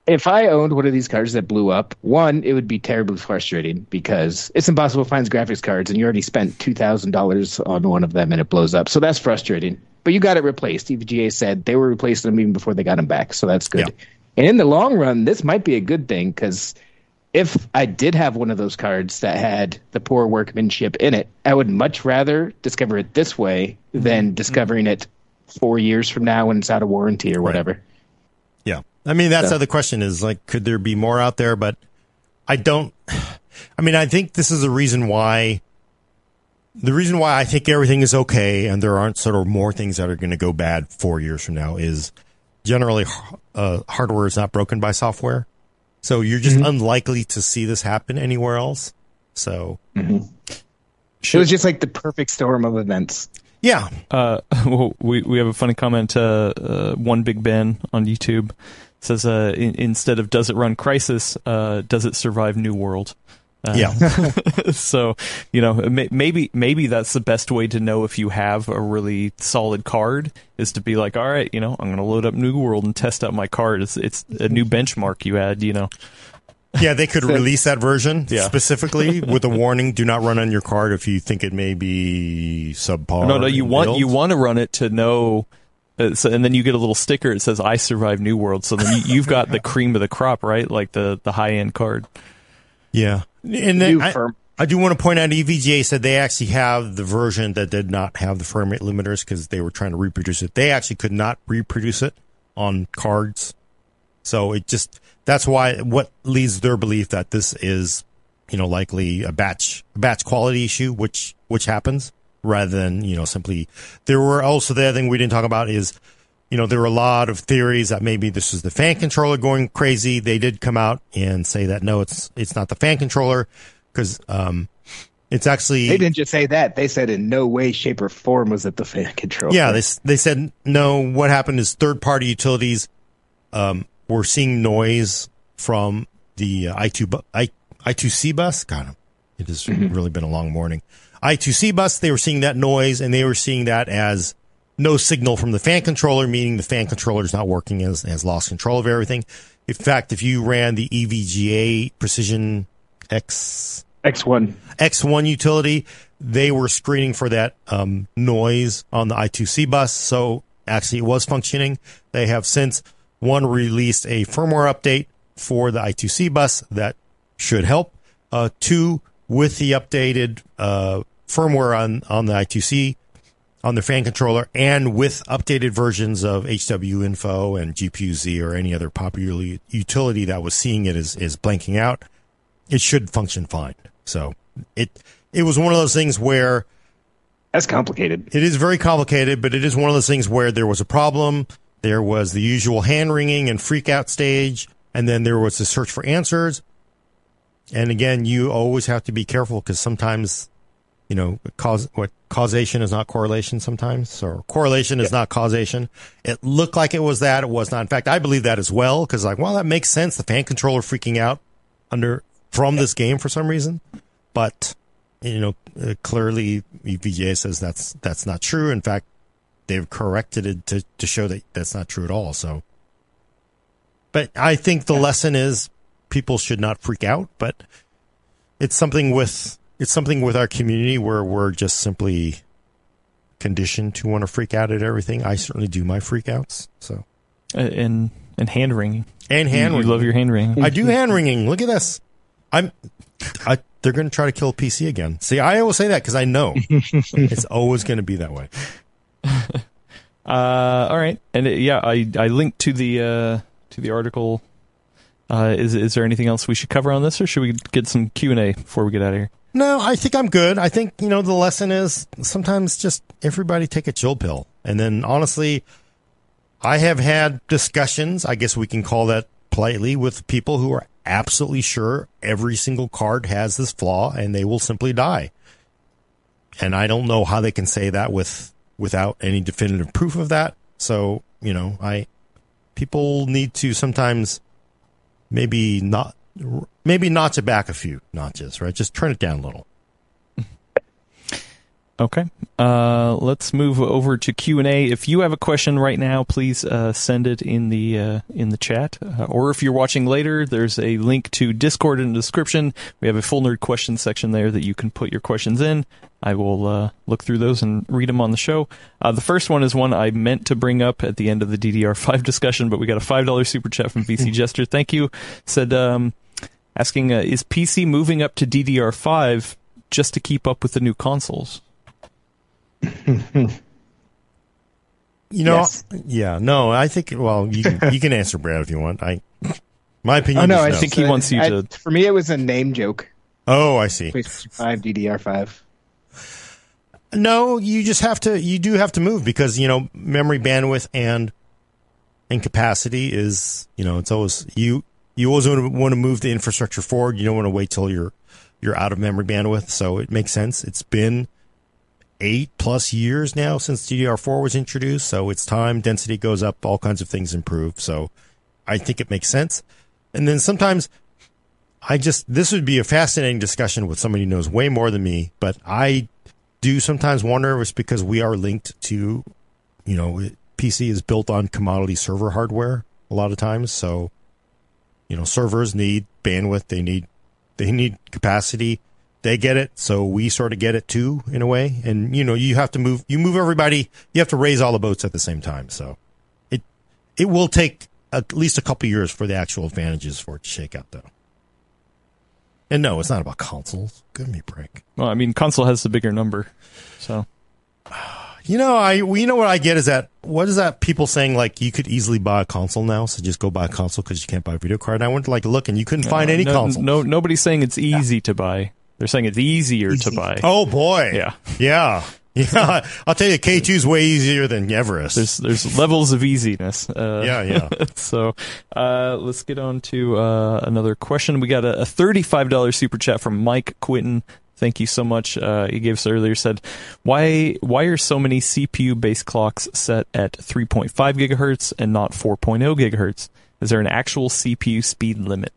if I owned one of these cards that blew up, one, it would be terribly frustrating because it's impossible to find graphics cards and you already spent $2,000 on one of them and it blows up. So that's frustrating. But you got it replaced. EVGA said they were replacing them even before they got them back. So that's good. Yeah. And in the long run, this might be a good thing because if I did have one of those cards that had the poor workmanship in it, I would much rather discover it this way than mm-hmm. discovering it four years from now when it's out of warranty or whatever. Right. Yeah. I mean, that's so. the question is like, could there be more out there? But I don't, I mean, I think this is the reason why, the reason why I think everything is okay and there aren't sort of more things that are going to go bad four years from now is generally uh, hardware is not broken by software. So you're just mm-hmm. unlikely to see this happen anywhere else. So mm-hmm. it was just like the perfect storm of events. Yeah. Uh, well, we we have a funny comment. Uh, uh, one Big Ben on YouTube says uh, in, instead of "Does it run Crysis Uh, "Does it survive New World?" Uh, Yeah. so you know may- maybe maybe that's the best way to know if you have a really solid card is to be like all right you know i'm going to load up new world and test out my card it's it's a new benchmark you add you know Yeah, they could release that version Yeah. specifically with a warning: do not run on your card if you think it may be subpar. no no you want build. you want to run it to know uh, so, and then you get a little sticker it says i survived new world. So then you, you've got the cream of the crop right? Like the the high end card. Yeah, and then I, firm- I do want to point out EVGA said they actually have the version that did not have the frame rate limiters because they were trying to reproduce it. They actually could not reproduce it on cards, so it just that's why what leads their belief that this is you know likely a batch a batch quality issue, which which happens rather than you know simply. There were also the other thing we didn't talk about is you know, there were a lot of theories that maybe this is the fan controller going crazy. They did come out and say that no, it's it's not the fan controller because um, it's actually They didn't just say that. They said in no way, shape, or form was it the fan controller yeah. They they said no. What happened is third party utilities um, were seeing noise from the uh, i2 bu- i i2c bus. God, it has really been a long morning. I2c bus. They were seeing that noise and they were seeing that as no signal from the fan controller, meaning the fan controller is not working, has, has lost control of everything. In fact, if you ran the EVGA Precision X X1. X1 utility, they were screening for that um, noise on the I2C bus. So actually, it was functioning. They have since one released a firmware update for the I2C bus that should help. Uh, two, with the updated uh, firmware on on the I2C on the fan controller and with updated versions of HWiNFO and GPU-Z or any other popular utility that was seeing it is, is blanking out, it should function fine. So it it was one of those things where That's complicated. it is very complicated, but it is one of those things where there was a problem. There was the usual hand wringing and freak out stage, and then there was the search for answers. And again, you always have to be careful because sometimes, you know, cause what causation is not correlation sometimes, or correlation is not causation. It looked like it was that, it was not. In fact, I believe that as well because, like, well, that makes sense. The fan controller freaking out under from this game for some reason, but you know, uh, clearly EVGA says that's that's not true. In fact, they've corrected it to to show that that's not true at all. So, but I think the lesson is people should not freak out. But it's something with it's something with our community where we're just simply conditioned to want to freak out at everything. I certainly do my freakouts. So and and hand wringing and hand you, you love your hand wringing I do hand wringing. Look at this. I'm. I, they're going to try to kill PC again. See, I always say that because I know it's always going to be that way. Uh, all right, and uh, yeah, I I linked to the uh, to the article. Uh, is is there anything else we should cover on this, or should we get some Q and A before we get out of here? No, I think I'm good. I think you know the lesson is sometimes just everybody take a chill pill, and then honestly, I have had discussions. I guess we can call that politely with people who are absolutely sure every single card has this flaw, and they will simply die. And I don't know how they can say that with without any definitive proof of that. So you know, I people need to sometimes maybe not maybe notch it back a few notches, right? Just turn it down a little. Okay. Uh, let's move over to Q and A. If you have a question right now, please uh, send it in the uh, in the chat, uh, or if you're watching later, there's a link to Discord in the description. We have a full nerd question section there that you can put your questions in. I will uh, look through those and read them on the show. Uh, the first one is one I meant to bring up at the end of the DDR5 discussion, but we got a five dollar super chat from VC Jester. Thank you. Said um, asking, uh, is PC moving up to DDR5 just to keep up with the new consoles? You know, Yes. yeah, no, I think. Well, you can, you can answer Brad if you want. I, my opinion. Oh no, is I think he wants you I- to- For me, it was a name joke. Oh, I see. Five, DDR five. No, you just have to. You do have to move because you know memory bandwidth and and capacity is you know it's always you you always want to, move the infrastructure forward. You don't want to wait till you're you're out of memory bandwidth. So it makes sense. It's been eight plus years now since DDR4 was introduced. So it's time. Density goes up. All kinds of things improve. So I think it makes sense. And then sometimes I just this would be a fascinating discussion with somebody who knows way more than me, but I do sometimes wonder if it's because we are linked to, you know, PC is built on commodity server hardware a lot of times, so you know, servers need bandwidth, they need they need capacity. They get it, so we sort of get it too in a way. And you know, you have to move you move everybody, you have to raise all the boats at the same time. So it it will take at least a couple years for the actual advantages for it to shake out though. And no, it's not about consoles. Give me a break. Well, I mean, console has the bigger number, so You know, I well, you know what I get is that what is that people saying like you could easily buy a console now, so just go buy a console because you can't buy a video card. And I went to like look and you couldn't find any no, console. No, nobody's saying it's easy to buy. They're saying it's easier to buy. Oh boy, Yeah. yeah, yeah. I'll tell you, K 2s way easier than Everest. There's there's levels of easiness. Uh, yeah, yeah. so uh, let's get on to uh, another question. We got a, a $35 super chat from Mike Quinton. Thank you so much. Uh, he gave us earlier said, why why are so many CPU based clocks set at 3.5 gigahertz and not 4.0 gigahertz? Is there an actual CPU speed limit?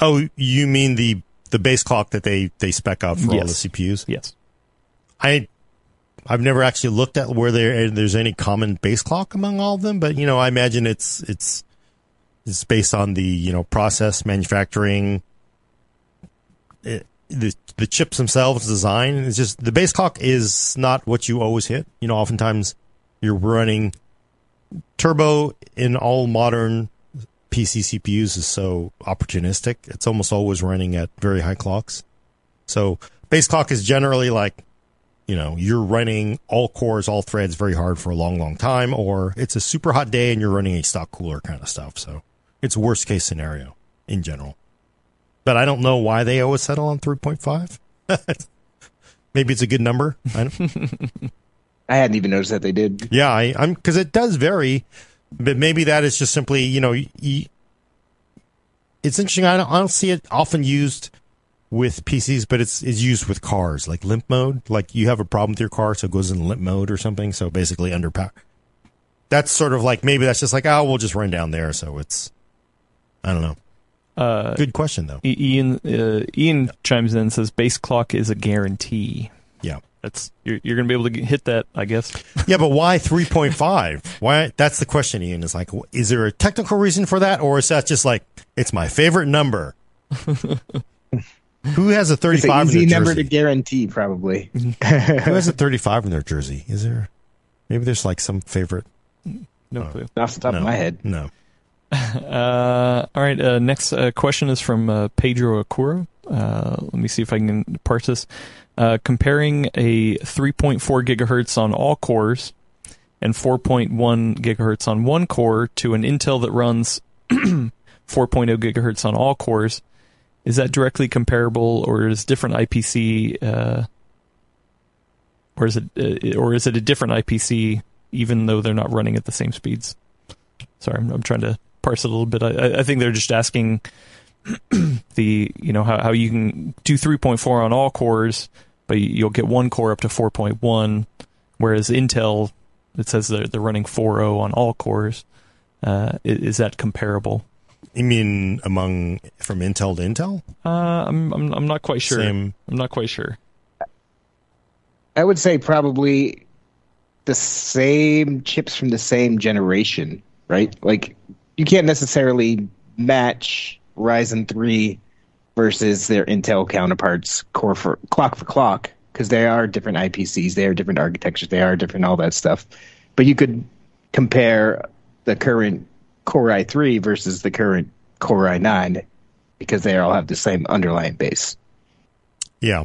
Oh, you mean the the base clock that they they spec out for all the CPUs? Yes. I I've never actually looked at where there there's any common base clock among all of them, but you know, I imagine it's it's it's based on the you know process manufacturing, it, the the chips themselves design. is just the base clock is not what you always hit. You know, oftentimes you're running turbo in all modern PC CPUs is so opportunistic. It's almost always running at very high clocks. So base clock is generally like, you know, you're running all cores, all threads very hard for a long, long time, or it's a super hot day and you're running a stock cooler kind of stuff. So it's worst case scenario in general. But I don't know why they always settle on 3.5. Maybe it's a good number. I don't, I hadn't even noticed that they did. yeah, I, I'm because it does vary, but maybe that is just simply you know, it's interesting. I don't, I don't see it often used with PCs, but it's it's used with cars like limp mode. Like you have a problem with your car, so it goes in limp mode or something. So basically under power. That's sort of like maybe that's just like oh we'll just run down there. So it's I don't know. Uh, Good question though. Ian uh, Ian chimes in and says base clock is a guarantee. Yeah. That's you're, you're going to be able to hit that, I guess. Yeah, but why 3.5? Why? That's the question, Ian. Is like, is there a technical reason for that, or is that just like it's my favorite number? Who has a It's 35 an in easy their number jersey? to guarantee, probably. Who has a 35 in their jersey? Is there? Maybe there's like some favorite. No Oh. clue. Off the top no, of my head. No. Uh, all right. Uh, next uh, question is from uh, Pedro Akura. Uh, let me see if I can parse this. Uh, comparing a 3.4 gigahertz on all cores and 4.1 gigahertz on one core to an Intel that runs 4.0 gigahertz on all cores, is that directly comparable, or is different IPC, or is it, or is it a different IPC, even though they're not running at the same speeds? Sorry, I'm, I'm trying to parse it a little bit. I, I think they're just asking the you know how how you can do 3.4 on all cores, but you'll get one core up to 4.1, whereas Intel it says they're they're running 4.0 on all cores. Uh, i- is that comparable? You mean among from Intel to Intel? Uh, I'm, I'm I'm not quite sure. Same. I'm not quite sure. I would say probably the same chips from the same generation, right? Like you can't necessarily match Ryzen 3 versus their Intel counterparts core for clock for clock because they are different IPCs, they are different architectures, they are different all that stuff. But you could compare the current Core i3 versus the current Core i9 because they all have the same underlying base. Yeah,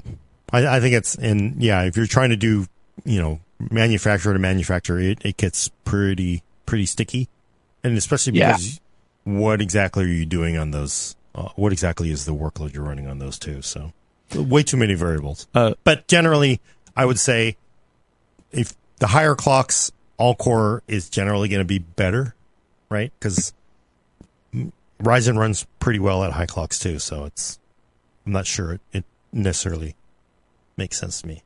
I, I think it's and yeah, if you're trying to do you know manufacturer to manufacturer, it, it gets pretty pretty sticky, and especially Yeah. because what exactly are you doing on those? Uh, what exactly is the workload you're running on those two? So way too many variables. Uh, but generally, I would say if the higher clocks, all core is generally going to be better, right? Because Ryzen runs pretty well at high clocks too, so it's I'm not sure it, it necessarily makes sense to me.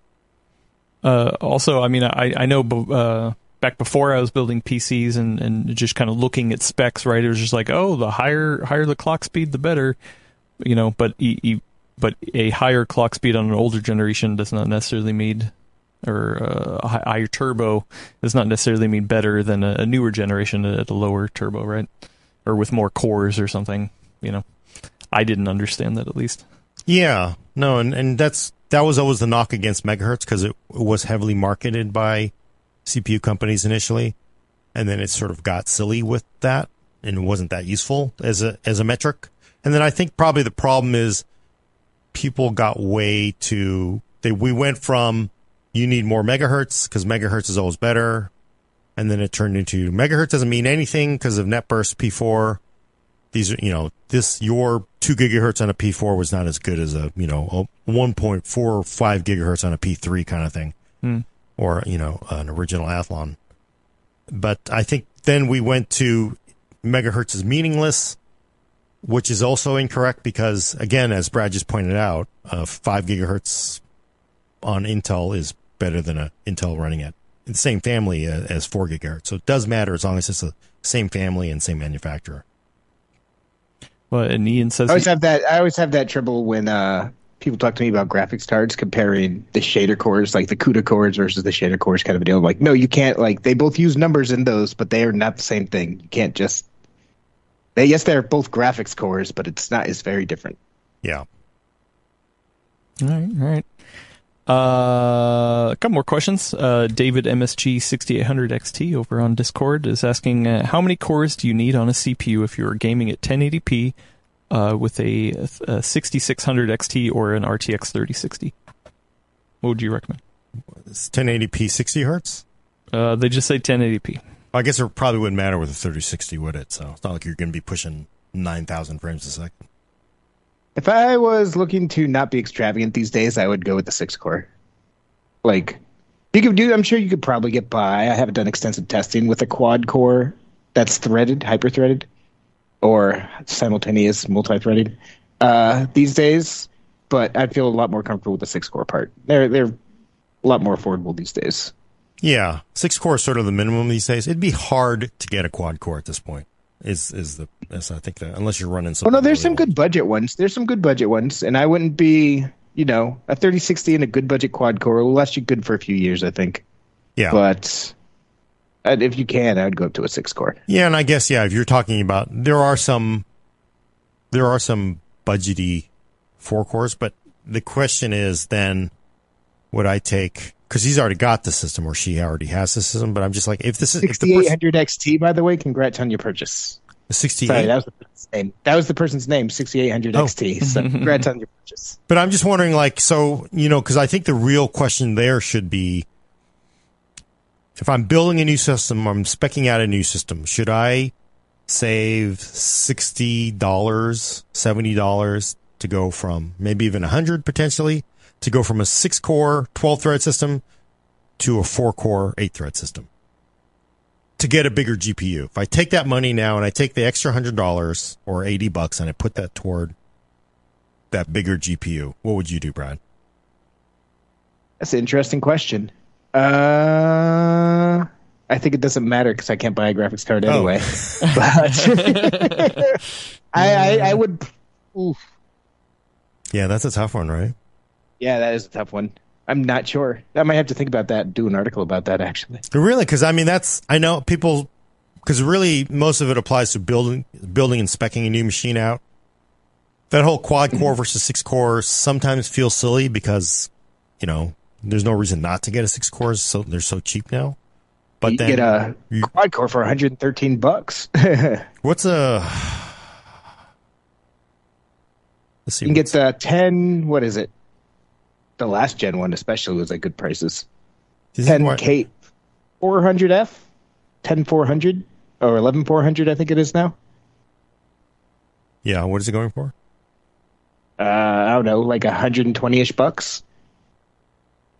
Uh, also, I mean, I I know uh, back before I was building PCs and, and just kind of looking at specs, right? It was just like, oh, the higher higher the clock speed, the better, you know. But e, e, but a higher clock speed on an older generation does not necessarily mean, or uh, a higher turbo does not necessarily mean better than a, a newer generation at a lower turbo, right? Or with more cores or something, you know. I didn't understand that at least. Yeah, no, and and that's that was always the knock against megahertz because it was heavily marketed by CPU companies initially, and then it sort of got silly with that and wasn't that useful as a as a metric. And then I think probably the problem is people got way too they we went from you need more megahertz because megahertz is always better, and then it turned into megahertz doesn't mean anything because of netburst P4. These are you know this your two gigahertz on a P4 was not as good as a you know a 1.45 gigahertz on a P3 kind of thing, Hmm. Or you know an original Athlon. But I think then we went to megahertz is meaningless, which is also incorrect because again, as Brad just pointed out, uh, five gigahertz on Intel is better than a Intel running at the same family uh, as four gigahertz. So it does matter as long as it's the same family and same manufacturer. Well, and Ian says I always he- have that. I always have that trouble when uh, people talk to me about graphics cards, comparing the shader cores, like the CUDA cores versus the shader cores, kind of a deal. I'm like, no, you can't. Like, they both use numbers in those, but they are not the same thing. You can't just. They, yes, they're both graphics cores, but it's not. It's very different. Yeah. All right, all right. Uh, a couple more questions. Uh, David MSG 6800 XT over on Discord is asking uh, how many cores do you need on a CPU if you're gaming at 1080p uh, with a, a 6600 XT or an RTX 3060? What would you recommend? It's 1080p 60 hertz. Uh, they just say 1080p. I guess it probably wouldn't matter with a 3060, would it? So it's not like you're going to be pushing 9,000 frames a second. If I was looking to not be extravagant these days, I would go with the six core. Like, you could do. I'm sure you could probably get by. I haven't done extensive testing with a quad core that's threaded, hyper threaded, or simultaneous multi-threaded uh, these days. But I'd feel a lot more comfortable with the six core part. They're they're a lot more affordable these days. Yeah, six core is sort of the minimum these days. It'd be hard to get a quad core at this point. Is is the is I think that unless you're running Oh no, there's really some old. good budget ones. There's some good budget ones, and I wouldn't be, you know, a 3060 and a good budget quad core will last you good for a few years, I think. Yeah, But if you can, I'd go up to a six core. yeah, and I guess yeah, if you're talking about there are some there are some budgety four cores, but the question is then would I take because he's already got the system or she already has the system, but I'm just like if this is if the person, 6800 XT, by the way, congrats on your purchase. the 68, Sorry, that was the person's name. That was the person's name, 6800 Oh. XT. So congrats on your purchase. But I'm just wondering, like, so you know, because I think the real question there should be: if I'm building a new system, I'm specking out a new system, should I save sixty dollars, seventy dollars to go from maybe even a hundred potentially to go from a six core, twelve thread system to a four core, eight thread system to get a bigger GPU? If I take that money now and I take the extra hundred dollars or eighty bucks and I put that toward that bigger GPU, what would you do, Brad? That's an interesting question. Uh, I think it doesn't matter because I can't buy a graphics card Oh. anyway. but I, I, I would. Oof. Yeah, that's a tough one, right? Yeah, that is a tough one. I'm not sure. I might have to think about that. Do an article about that actually. Really? Because I mean, that's I know people because really most of it applies to building, building and specking a new machine out. That whole quad core versus six core sometimes feels silly because you know there's no reason not to get a six cores, so they're so cheap now. But you then get a you- quad core for 113 bucks. what's a let's see. You can get the 10, what is it? The last gen one, especially, was at good prices. this 10 what- K 400F, 10 400, or 11 400, I think it is now. Yeah, what is it going for? Uh, I don't know, like 120 ish bucks.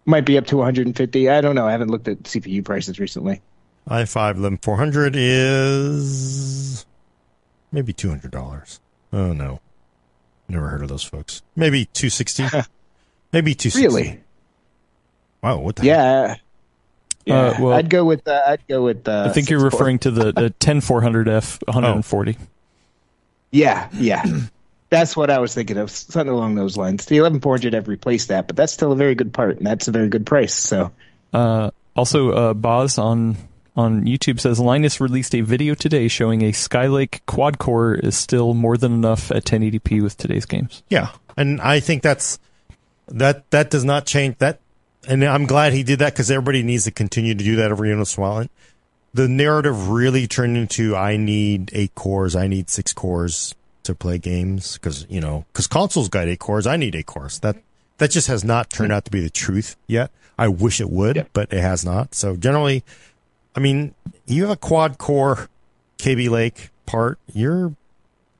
Might be up to 150. I don't know. I haven't looked at CPU prices recently. i5 11400 is maybe $200. Oh no. Never heard of those folks. Maybe 260. maybe 260. Really? Wow, what the heck? Yeah. Yeah, Uh, well- I'd go with uh, I'd go with. Uh, I think you're referring to the, the 10400F 140. Yeah, yeah. That's what I was thinking of, something along those lines. The 11400 have replaced that, but that's still a very good part, and that's a very good price. So, Uh, also, uh, Boz on on YouTube says Linus released a video today showing a Skylake quad core is still more than enough at 1080p with today's games. Yeah, and I think that's that that does not change that. And I'm glad he did that because everybody needs to continue to do that every once in a while. The narrative really turned into I need eight cores, I need six cores to play games because you know because consoles got eight cores, I need eight cores. That that just has not turned out to be the truth yet. I wish it would, Yeah. but it has not. So generally, I mean, you have a quad core Kaby Lake part, you're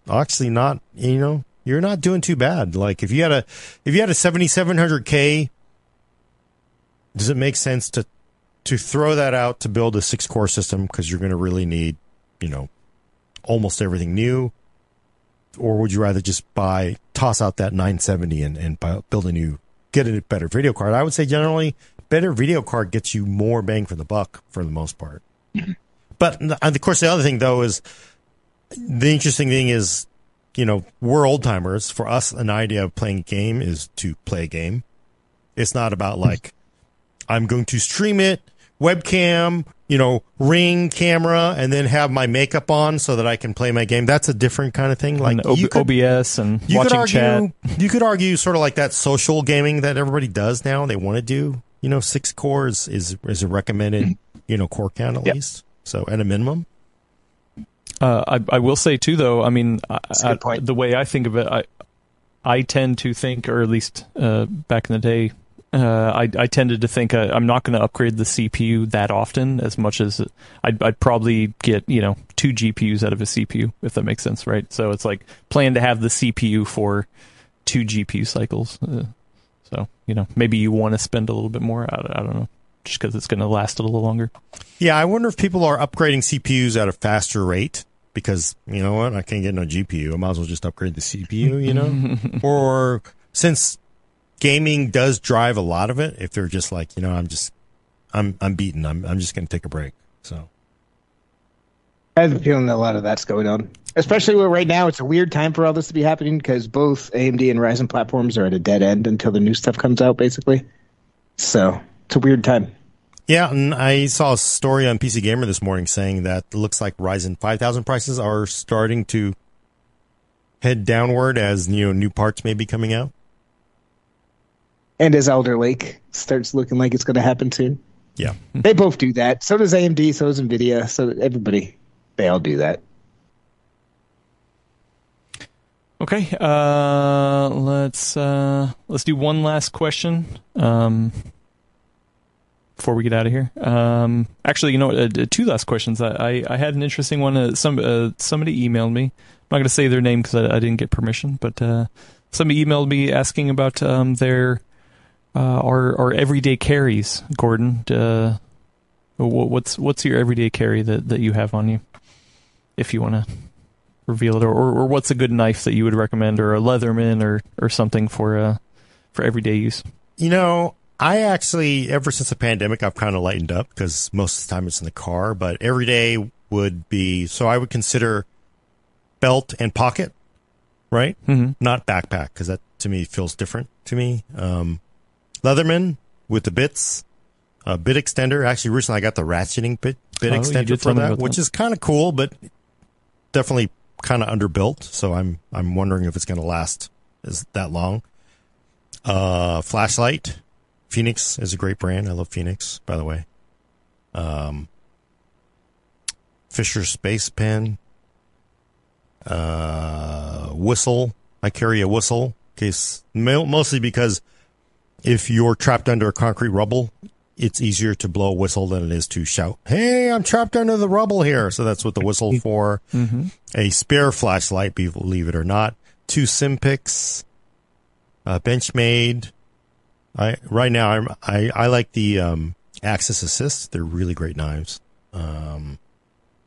actually not, you know, you're not doing too bad. Like if you had a if you had a 7700K does it make sense to to throw that out to build a six core system because you're going to really need, you know, almost everything new or would you rather just buy toss out that 970 and and buy, build a new get a better video card? I would say generally better video card gets you more bang for the buck for the most part. Mm-hmm. But and of course, the other thing though is the interesting thing is, you know, we're old timers. For us, an idea of playing a game is to play a game. It's not about like mm-hmm. I'm going to stream it, webcam, you know, ring camera, and then have my makeup on so that I can play my game. That's a different kind of thing. Like and O- you could, OBS and you could watching argue, chat. you could argue sort of like that social gaming that everybody does now. They want to do, you know, six cores is is a recommended, you know, core count at Yep. least. So at a minimum. Uh, I, I will say too, though. I mean, I, a good I- the way I think of it, I I tend to think, or at least uh, back in the day, uh, I I tended to think uh, I'm not going to upgrade the CPU that often, as much as I'd, I'd probably get you know two GPUs out of a CPU, if that makes sense, right? So it's like plan to have the CPU for two GPU cycles. Uh, so you know maybe you want to spend a little bit more. I, I don't know, just because it's going to last a little longer. Yeah, I wonder if people are upgrading CPUs at a faster rate because you know what, I can't get no GPU. I might as well just upgrade the CPU, you know. or since gaming does drive a lot of it, if they're just like, you know, I'm just, I'm, I'm beaten. I'm, I'm just going to take a break. So I have a feeling that a lot of that's going on. Especially where right now it's a weird time for all this to be happening because both AMD and Ryzen platforms are at a dead end until the new stuff comes out, basically. So it's a weird time. yeah, and I saw a story on PC Gamer this morning saying that it looks like Ryzen 5000 prices are starting to head downward as you know new parts may be coming out. And as Alder Lake starts looking like it's going to happen soon. Yeah. They both do that. So does AMD, so does NVIDIA, so everybody. They all do that. Okay, uh, let's uh, let's do one last question um, before we get out of here. Um, actually, you know, what, uh, two last questions. I, I, I had an interesting one. Uh, some uh, somebody emailed me. I'm not going to say their name because I, I didn't get permission, but uh, somebody emailed me asking about um, their uh, our our everyday carries. Gordon, uh, what's what's your everyday carry that, that you have on you? If you want to reveal it, or, or, what's a good knife that you would recommend, or a Leatherman, or or something for uh for everyday use. You know, I actually, ever since the pandemic, I've kind of lightened up because most of the time it's in the car, but every day would be, so I would consider belt and pocket, right? Mhm. Not backpack because that to me feels different to me. Um, Leatherman with the bits, a bit extender. Actually, recently I got the ratcheting bit, bit Oh, extender for that, which that. is kind of cool, but definitely kind of underbuilt. So I'm, I'm wondering if it's going to last is that long. Uh, flashlight. Fenix is a great brand. I love Fenix, by the way. Um, Fisher Space Pen. Uh, whistle. I carry a whistle case mostly because if you're trapped under a concrete rubble, it's easier to blow a whistle than it is to shout, "Hey, I'm trapped under the rubble here." So that's what the whistle for. A spare flashlight, believe it or not. Two Simpix. Uh, Benchmade. I right now I'm, I I like the um, Axis Assist. They're really great knives. Um,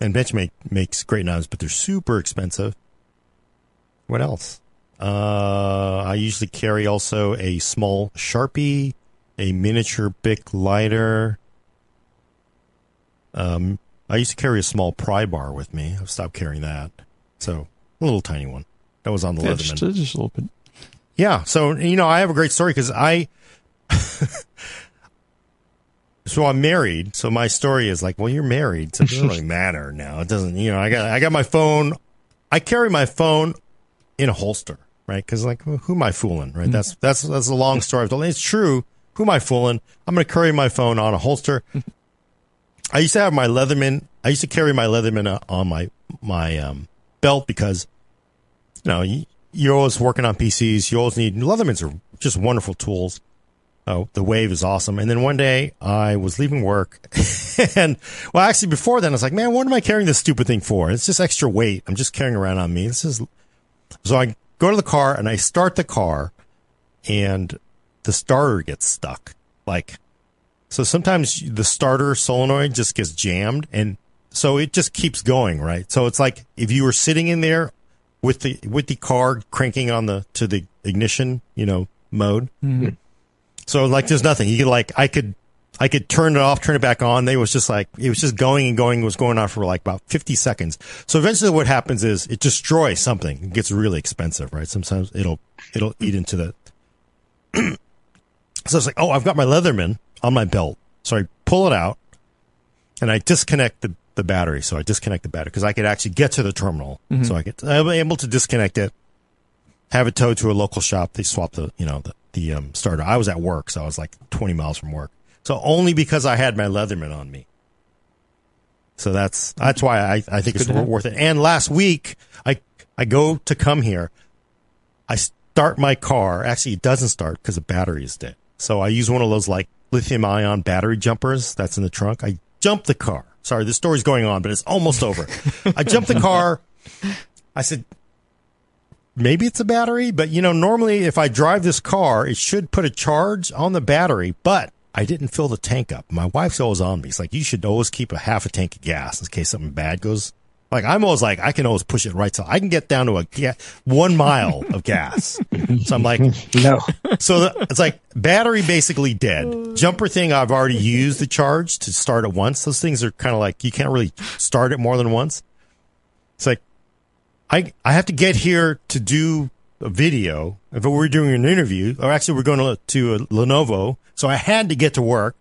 and Benchmade makes great knives, but they're super expensive. What else? Uh, I usually carry also a small Sharpie, a miniature Bic lighter, Um, I used to carry a small pry bar with me. I've stopped carrying that. So a little tiny one that was on the Yeah, Leatherman. just, just a little bit. Yeah. So, you know, I have a great story because I, so I'm married. So my story is like, well, you're married. So it doesn't really matter now. It doesn't, you know, I got, I got my phone. I carry my phone in a holster, right? Cause like, who am I fooling? Right. That's, that's, that's a long story. I've told. It's true. Who am I fooling? I'm going to carry my phone on a holster. I used to have my Leatherman. I used to carry my Leatherman uh, on my, my, um, belt because, you know, you, you're always working on PCs. You always need Leathermans are just wonderful tools. Oh, the Wave is awesome. And then one day I was leaving work, and well, actually before then I was like, man, what am I carrying this stupid thing for? It's just extra weight. I'm just carrying around on me. This is so I go to the car and I start the car, and the starter gets stuck. Like, so sometimes the starter solenoid just gets jammed, and so it just keeps going, right? So it's like if you were sitting in there with the with the car cranking on the to the ignition, you know, mode. Mm-hmm. So like there's nothing. You could like I could I could turn it off, turn it back on. They was just like it was just going and going. It was going on for like about 50 seconds. So eventually, what happens is it destroys something. It gets really expensive, right? Sometimes it'll it'll eat into the. so it's like, oh, I've got my Leatherman on my belt. So I pull it out, and I disconnect the the battery. So I disconnect the battery because I could actually get to the terminal. So I get I'm able to disconnect it, have it towed to a local shop. They swap the you know the the um, starter. I was at work, so I was like 20 miles from work. So only because I had my Leatherman on me. So that's that's why I I think it's have. worth it. And last week I I go to come here, I start my car. Actually, it doesn't start because the battery is dead. So I use one of those like lithium ion battery jumpers that's in the trunk. I jump the car. Sorry, the story's going on, but it's almost over. I jump the car. I said, maybe it's a battery, but you know, normally if I drive this car, it should put a charge on the battery, but I didn't fill the tank up. My wife's always on me. It's like, you should always keep a half a tank of gas in case something bad goes. Like, I'm always like, I can always push it right. So I can get down to a ga- one mile of gas. So I'm like, No. so the, it's like battery basically dead. Jumper thing, I've already used the charge to start it once. Those things are kind of like, you can't really start it more than once. It's like, I, I have to get here to do a video. If we were doing an interview, or actually we're going to, to a Lenovo. So I had to get to work.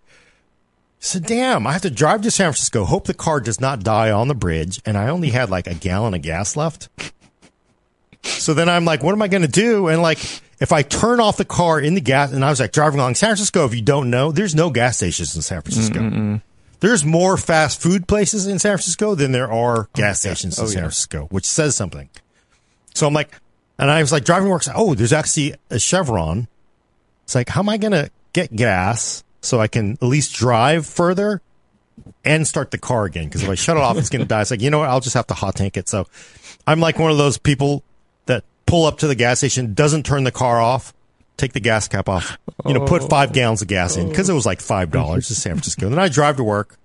So damn, I have to drive to San Francisco, hope the car does not die on the bridge. And I only had like a gallon of gas left. So then I'm like, what am I going to do? And like, if I turn off the car in the gas, and I was like driving along San Francisco, if you don't know, there's no gas stations in San Francisco. There's more fast food places in San Francisco than there are gas oh, stations in oh, San Francisco, which says something. So I'm like, and I was like driving to work. Oh, there's actually a Chevron. It's like, how am I going to get gas so I can at least drive further and start the car again? Because if I shut it off, it's going to die. It's like, you know what? I'll just have to hot tank it. So I'm like one of those people that pull up to the gas station, doesn't turn the car off, take the gas cap off, you know, put five gallons of gas in because it was like $5 to San Francisco. Then I drive to work.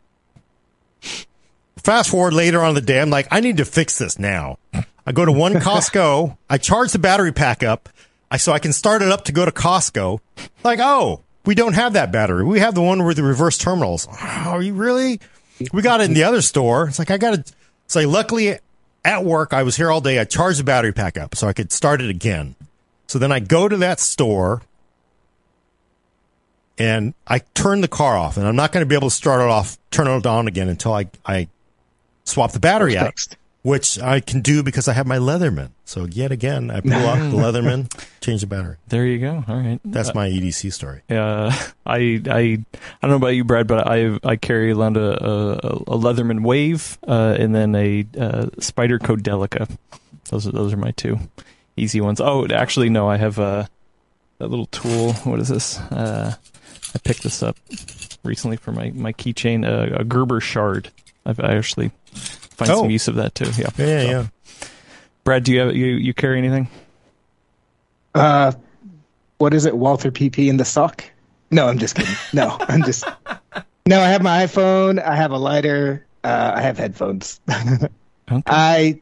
Fast forward later on the day, I'm like, I need to fix this now. I go to one Costco. I charge the battery pack up. I so I can start it up to go to Costco. Like, oh, we don't have that battery. We have the one with the reverse terminals. Oh, are you really? We got it in the other store. It's like I got to. So luckily at work, I was here all day. I charged the battery pack up so I could start it again. So then I go to that store and I turn the car off, and I'm not going to be able to start it off, turn it on again until I I swap the battery out. Which I can do because I have my Leatherman. So yet again, I pull off the Leatherman, change the battery. There you go. All right. That's my EDC story. Uh, I I I don't know about you, Brad, but I I carry around a, a, a Leatherman Wave uh, and then a uh, Spyderco Delica. Those are those are my two easy ones. Oh, actually, no, I have a that little tool. What is this? Uh, I picked this up recently for my my keychain. Uh, a Gerber shard. I've I actually find Oh. some use of that too. Yeah. Yeah, So, yeah. Brad, do you have you you carry anything? Uh, what is it? Walther PP in the sock? No, I'm just kidding. No, I'm just. No, I have my iPhone. I have a lighter. Uh, I have headphones. Okay. I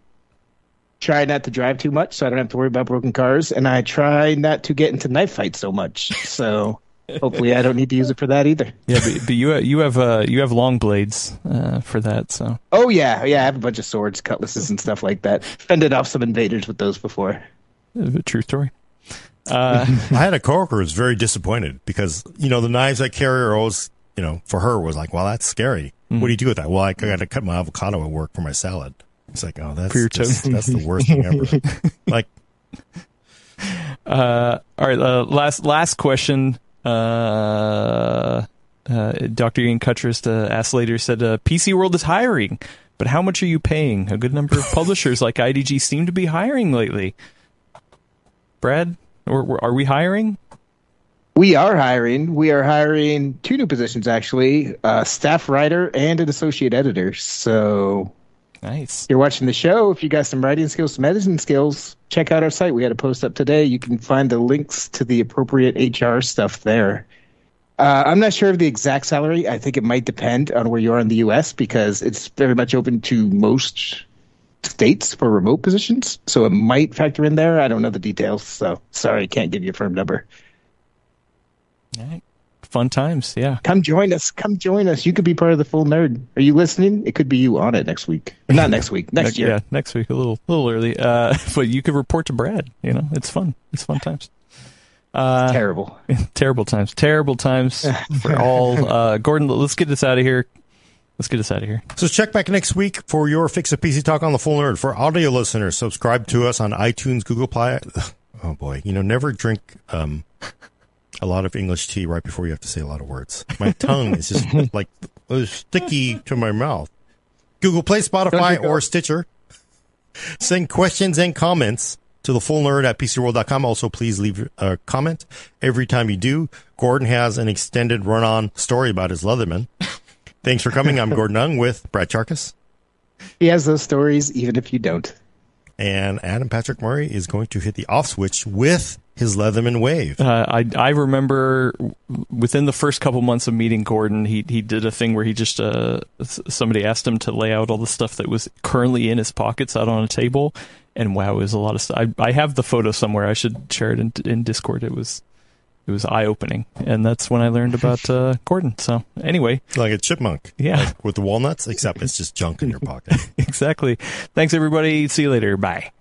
try not to drive too much, so I don't have to worry about broken cars, and I try not to get into knife fights so much. So Hopefully, I don't need to use it for that either. Yeah, but, but you you have uh, you have long blades uh, for that, so Oh yeah, yeah. I have a bunch of swords, cutlasses, and stuff like that. Fended off some invaders with those before. uh, true story. Uh, I had a coworker who was very disappointed because, you know, the knives I carry are always, you know, for her was like, well, that's scary. Mm. What do you do with that? Well, I got to cut my avocado at work for my salad. It's like, oh, that's just- that's the worst thing ever. like, Uh, all right, uh, last last question. Uh, uh, Dr. Ian Cutress uh, asked later said uh, PC World is hiring, but how much are you paying? A good number of publishers like IDG seem to be hiring lately. Brad, or, or are we hiring? We are hiring. We are hiring two new positions actually: a staff writer and an associate editor. So Nice. you're watching the show, if you got some writing skills, some editing skills, check out our site. We had a post up today. You can find the links to the appropriate HR stuff there. Uh, I'm not sure of the exact salary. I think it might depend on where you are in the U.S. because it's very much open to most states for remote positions. So it might factor in there. I don't know the details. So sorry, can't give you a firm number. All right. Fun times, yeah. Come join us. Come join us. You could be part of the full nerd. Are you listening? It could be you on it next week. Or not next week. Next Ne- year. Yeah, next week a little little early. Uh, but you could report to Brad. You know, it's fun. It's fun times. Uh, Terrible. terrible times. Terrible times for all. Uh, Gordon, let's get this out of here. Let's get us out of here. So check back next week for your fix of PC talk on the full nerd. For audio listeners, subscribe to us on iTunes, Google Play. Oh boy, you know, never drink um, a lot of English tea right before you have to say a lot of words. My tongue is just like sticky to my mouth. Google Play, Spotify, or Stitcher. Send questions and comments to the full nerd at PCWorld.com. Also, please leave a comment every time you do. Gordon has an extended run on story about his Leatherman. Thanks for coming. I'm Gordon Ung with Brad Chacos. He has those stories, even if you don't. And Adam Patrick Murray is going to hit the off switch with his Leatherman wave. Uh, I I remember within the first couple months of meeting Gordon, he he did a thing where he just uh somebody asked him to lay out all the stuff that was currently in his pockets out on a table, and wow, it was a lot of stuff. I I have the photo somewhere. I should share it in, in Discord. It was it was eye opening, and that's when I learned about uh, Gordon. So anyway, Like a chipmunk. Yeah. Like with the walnuts, except it's just junk in your pocket. exactly. Thanks everybody. See you later. Bye.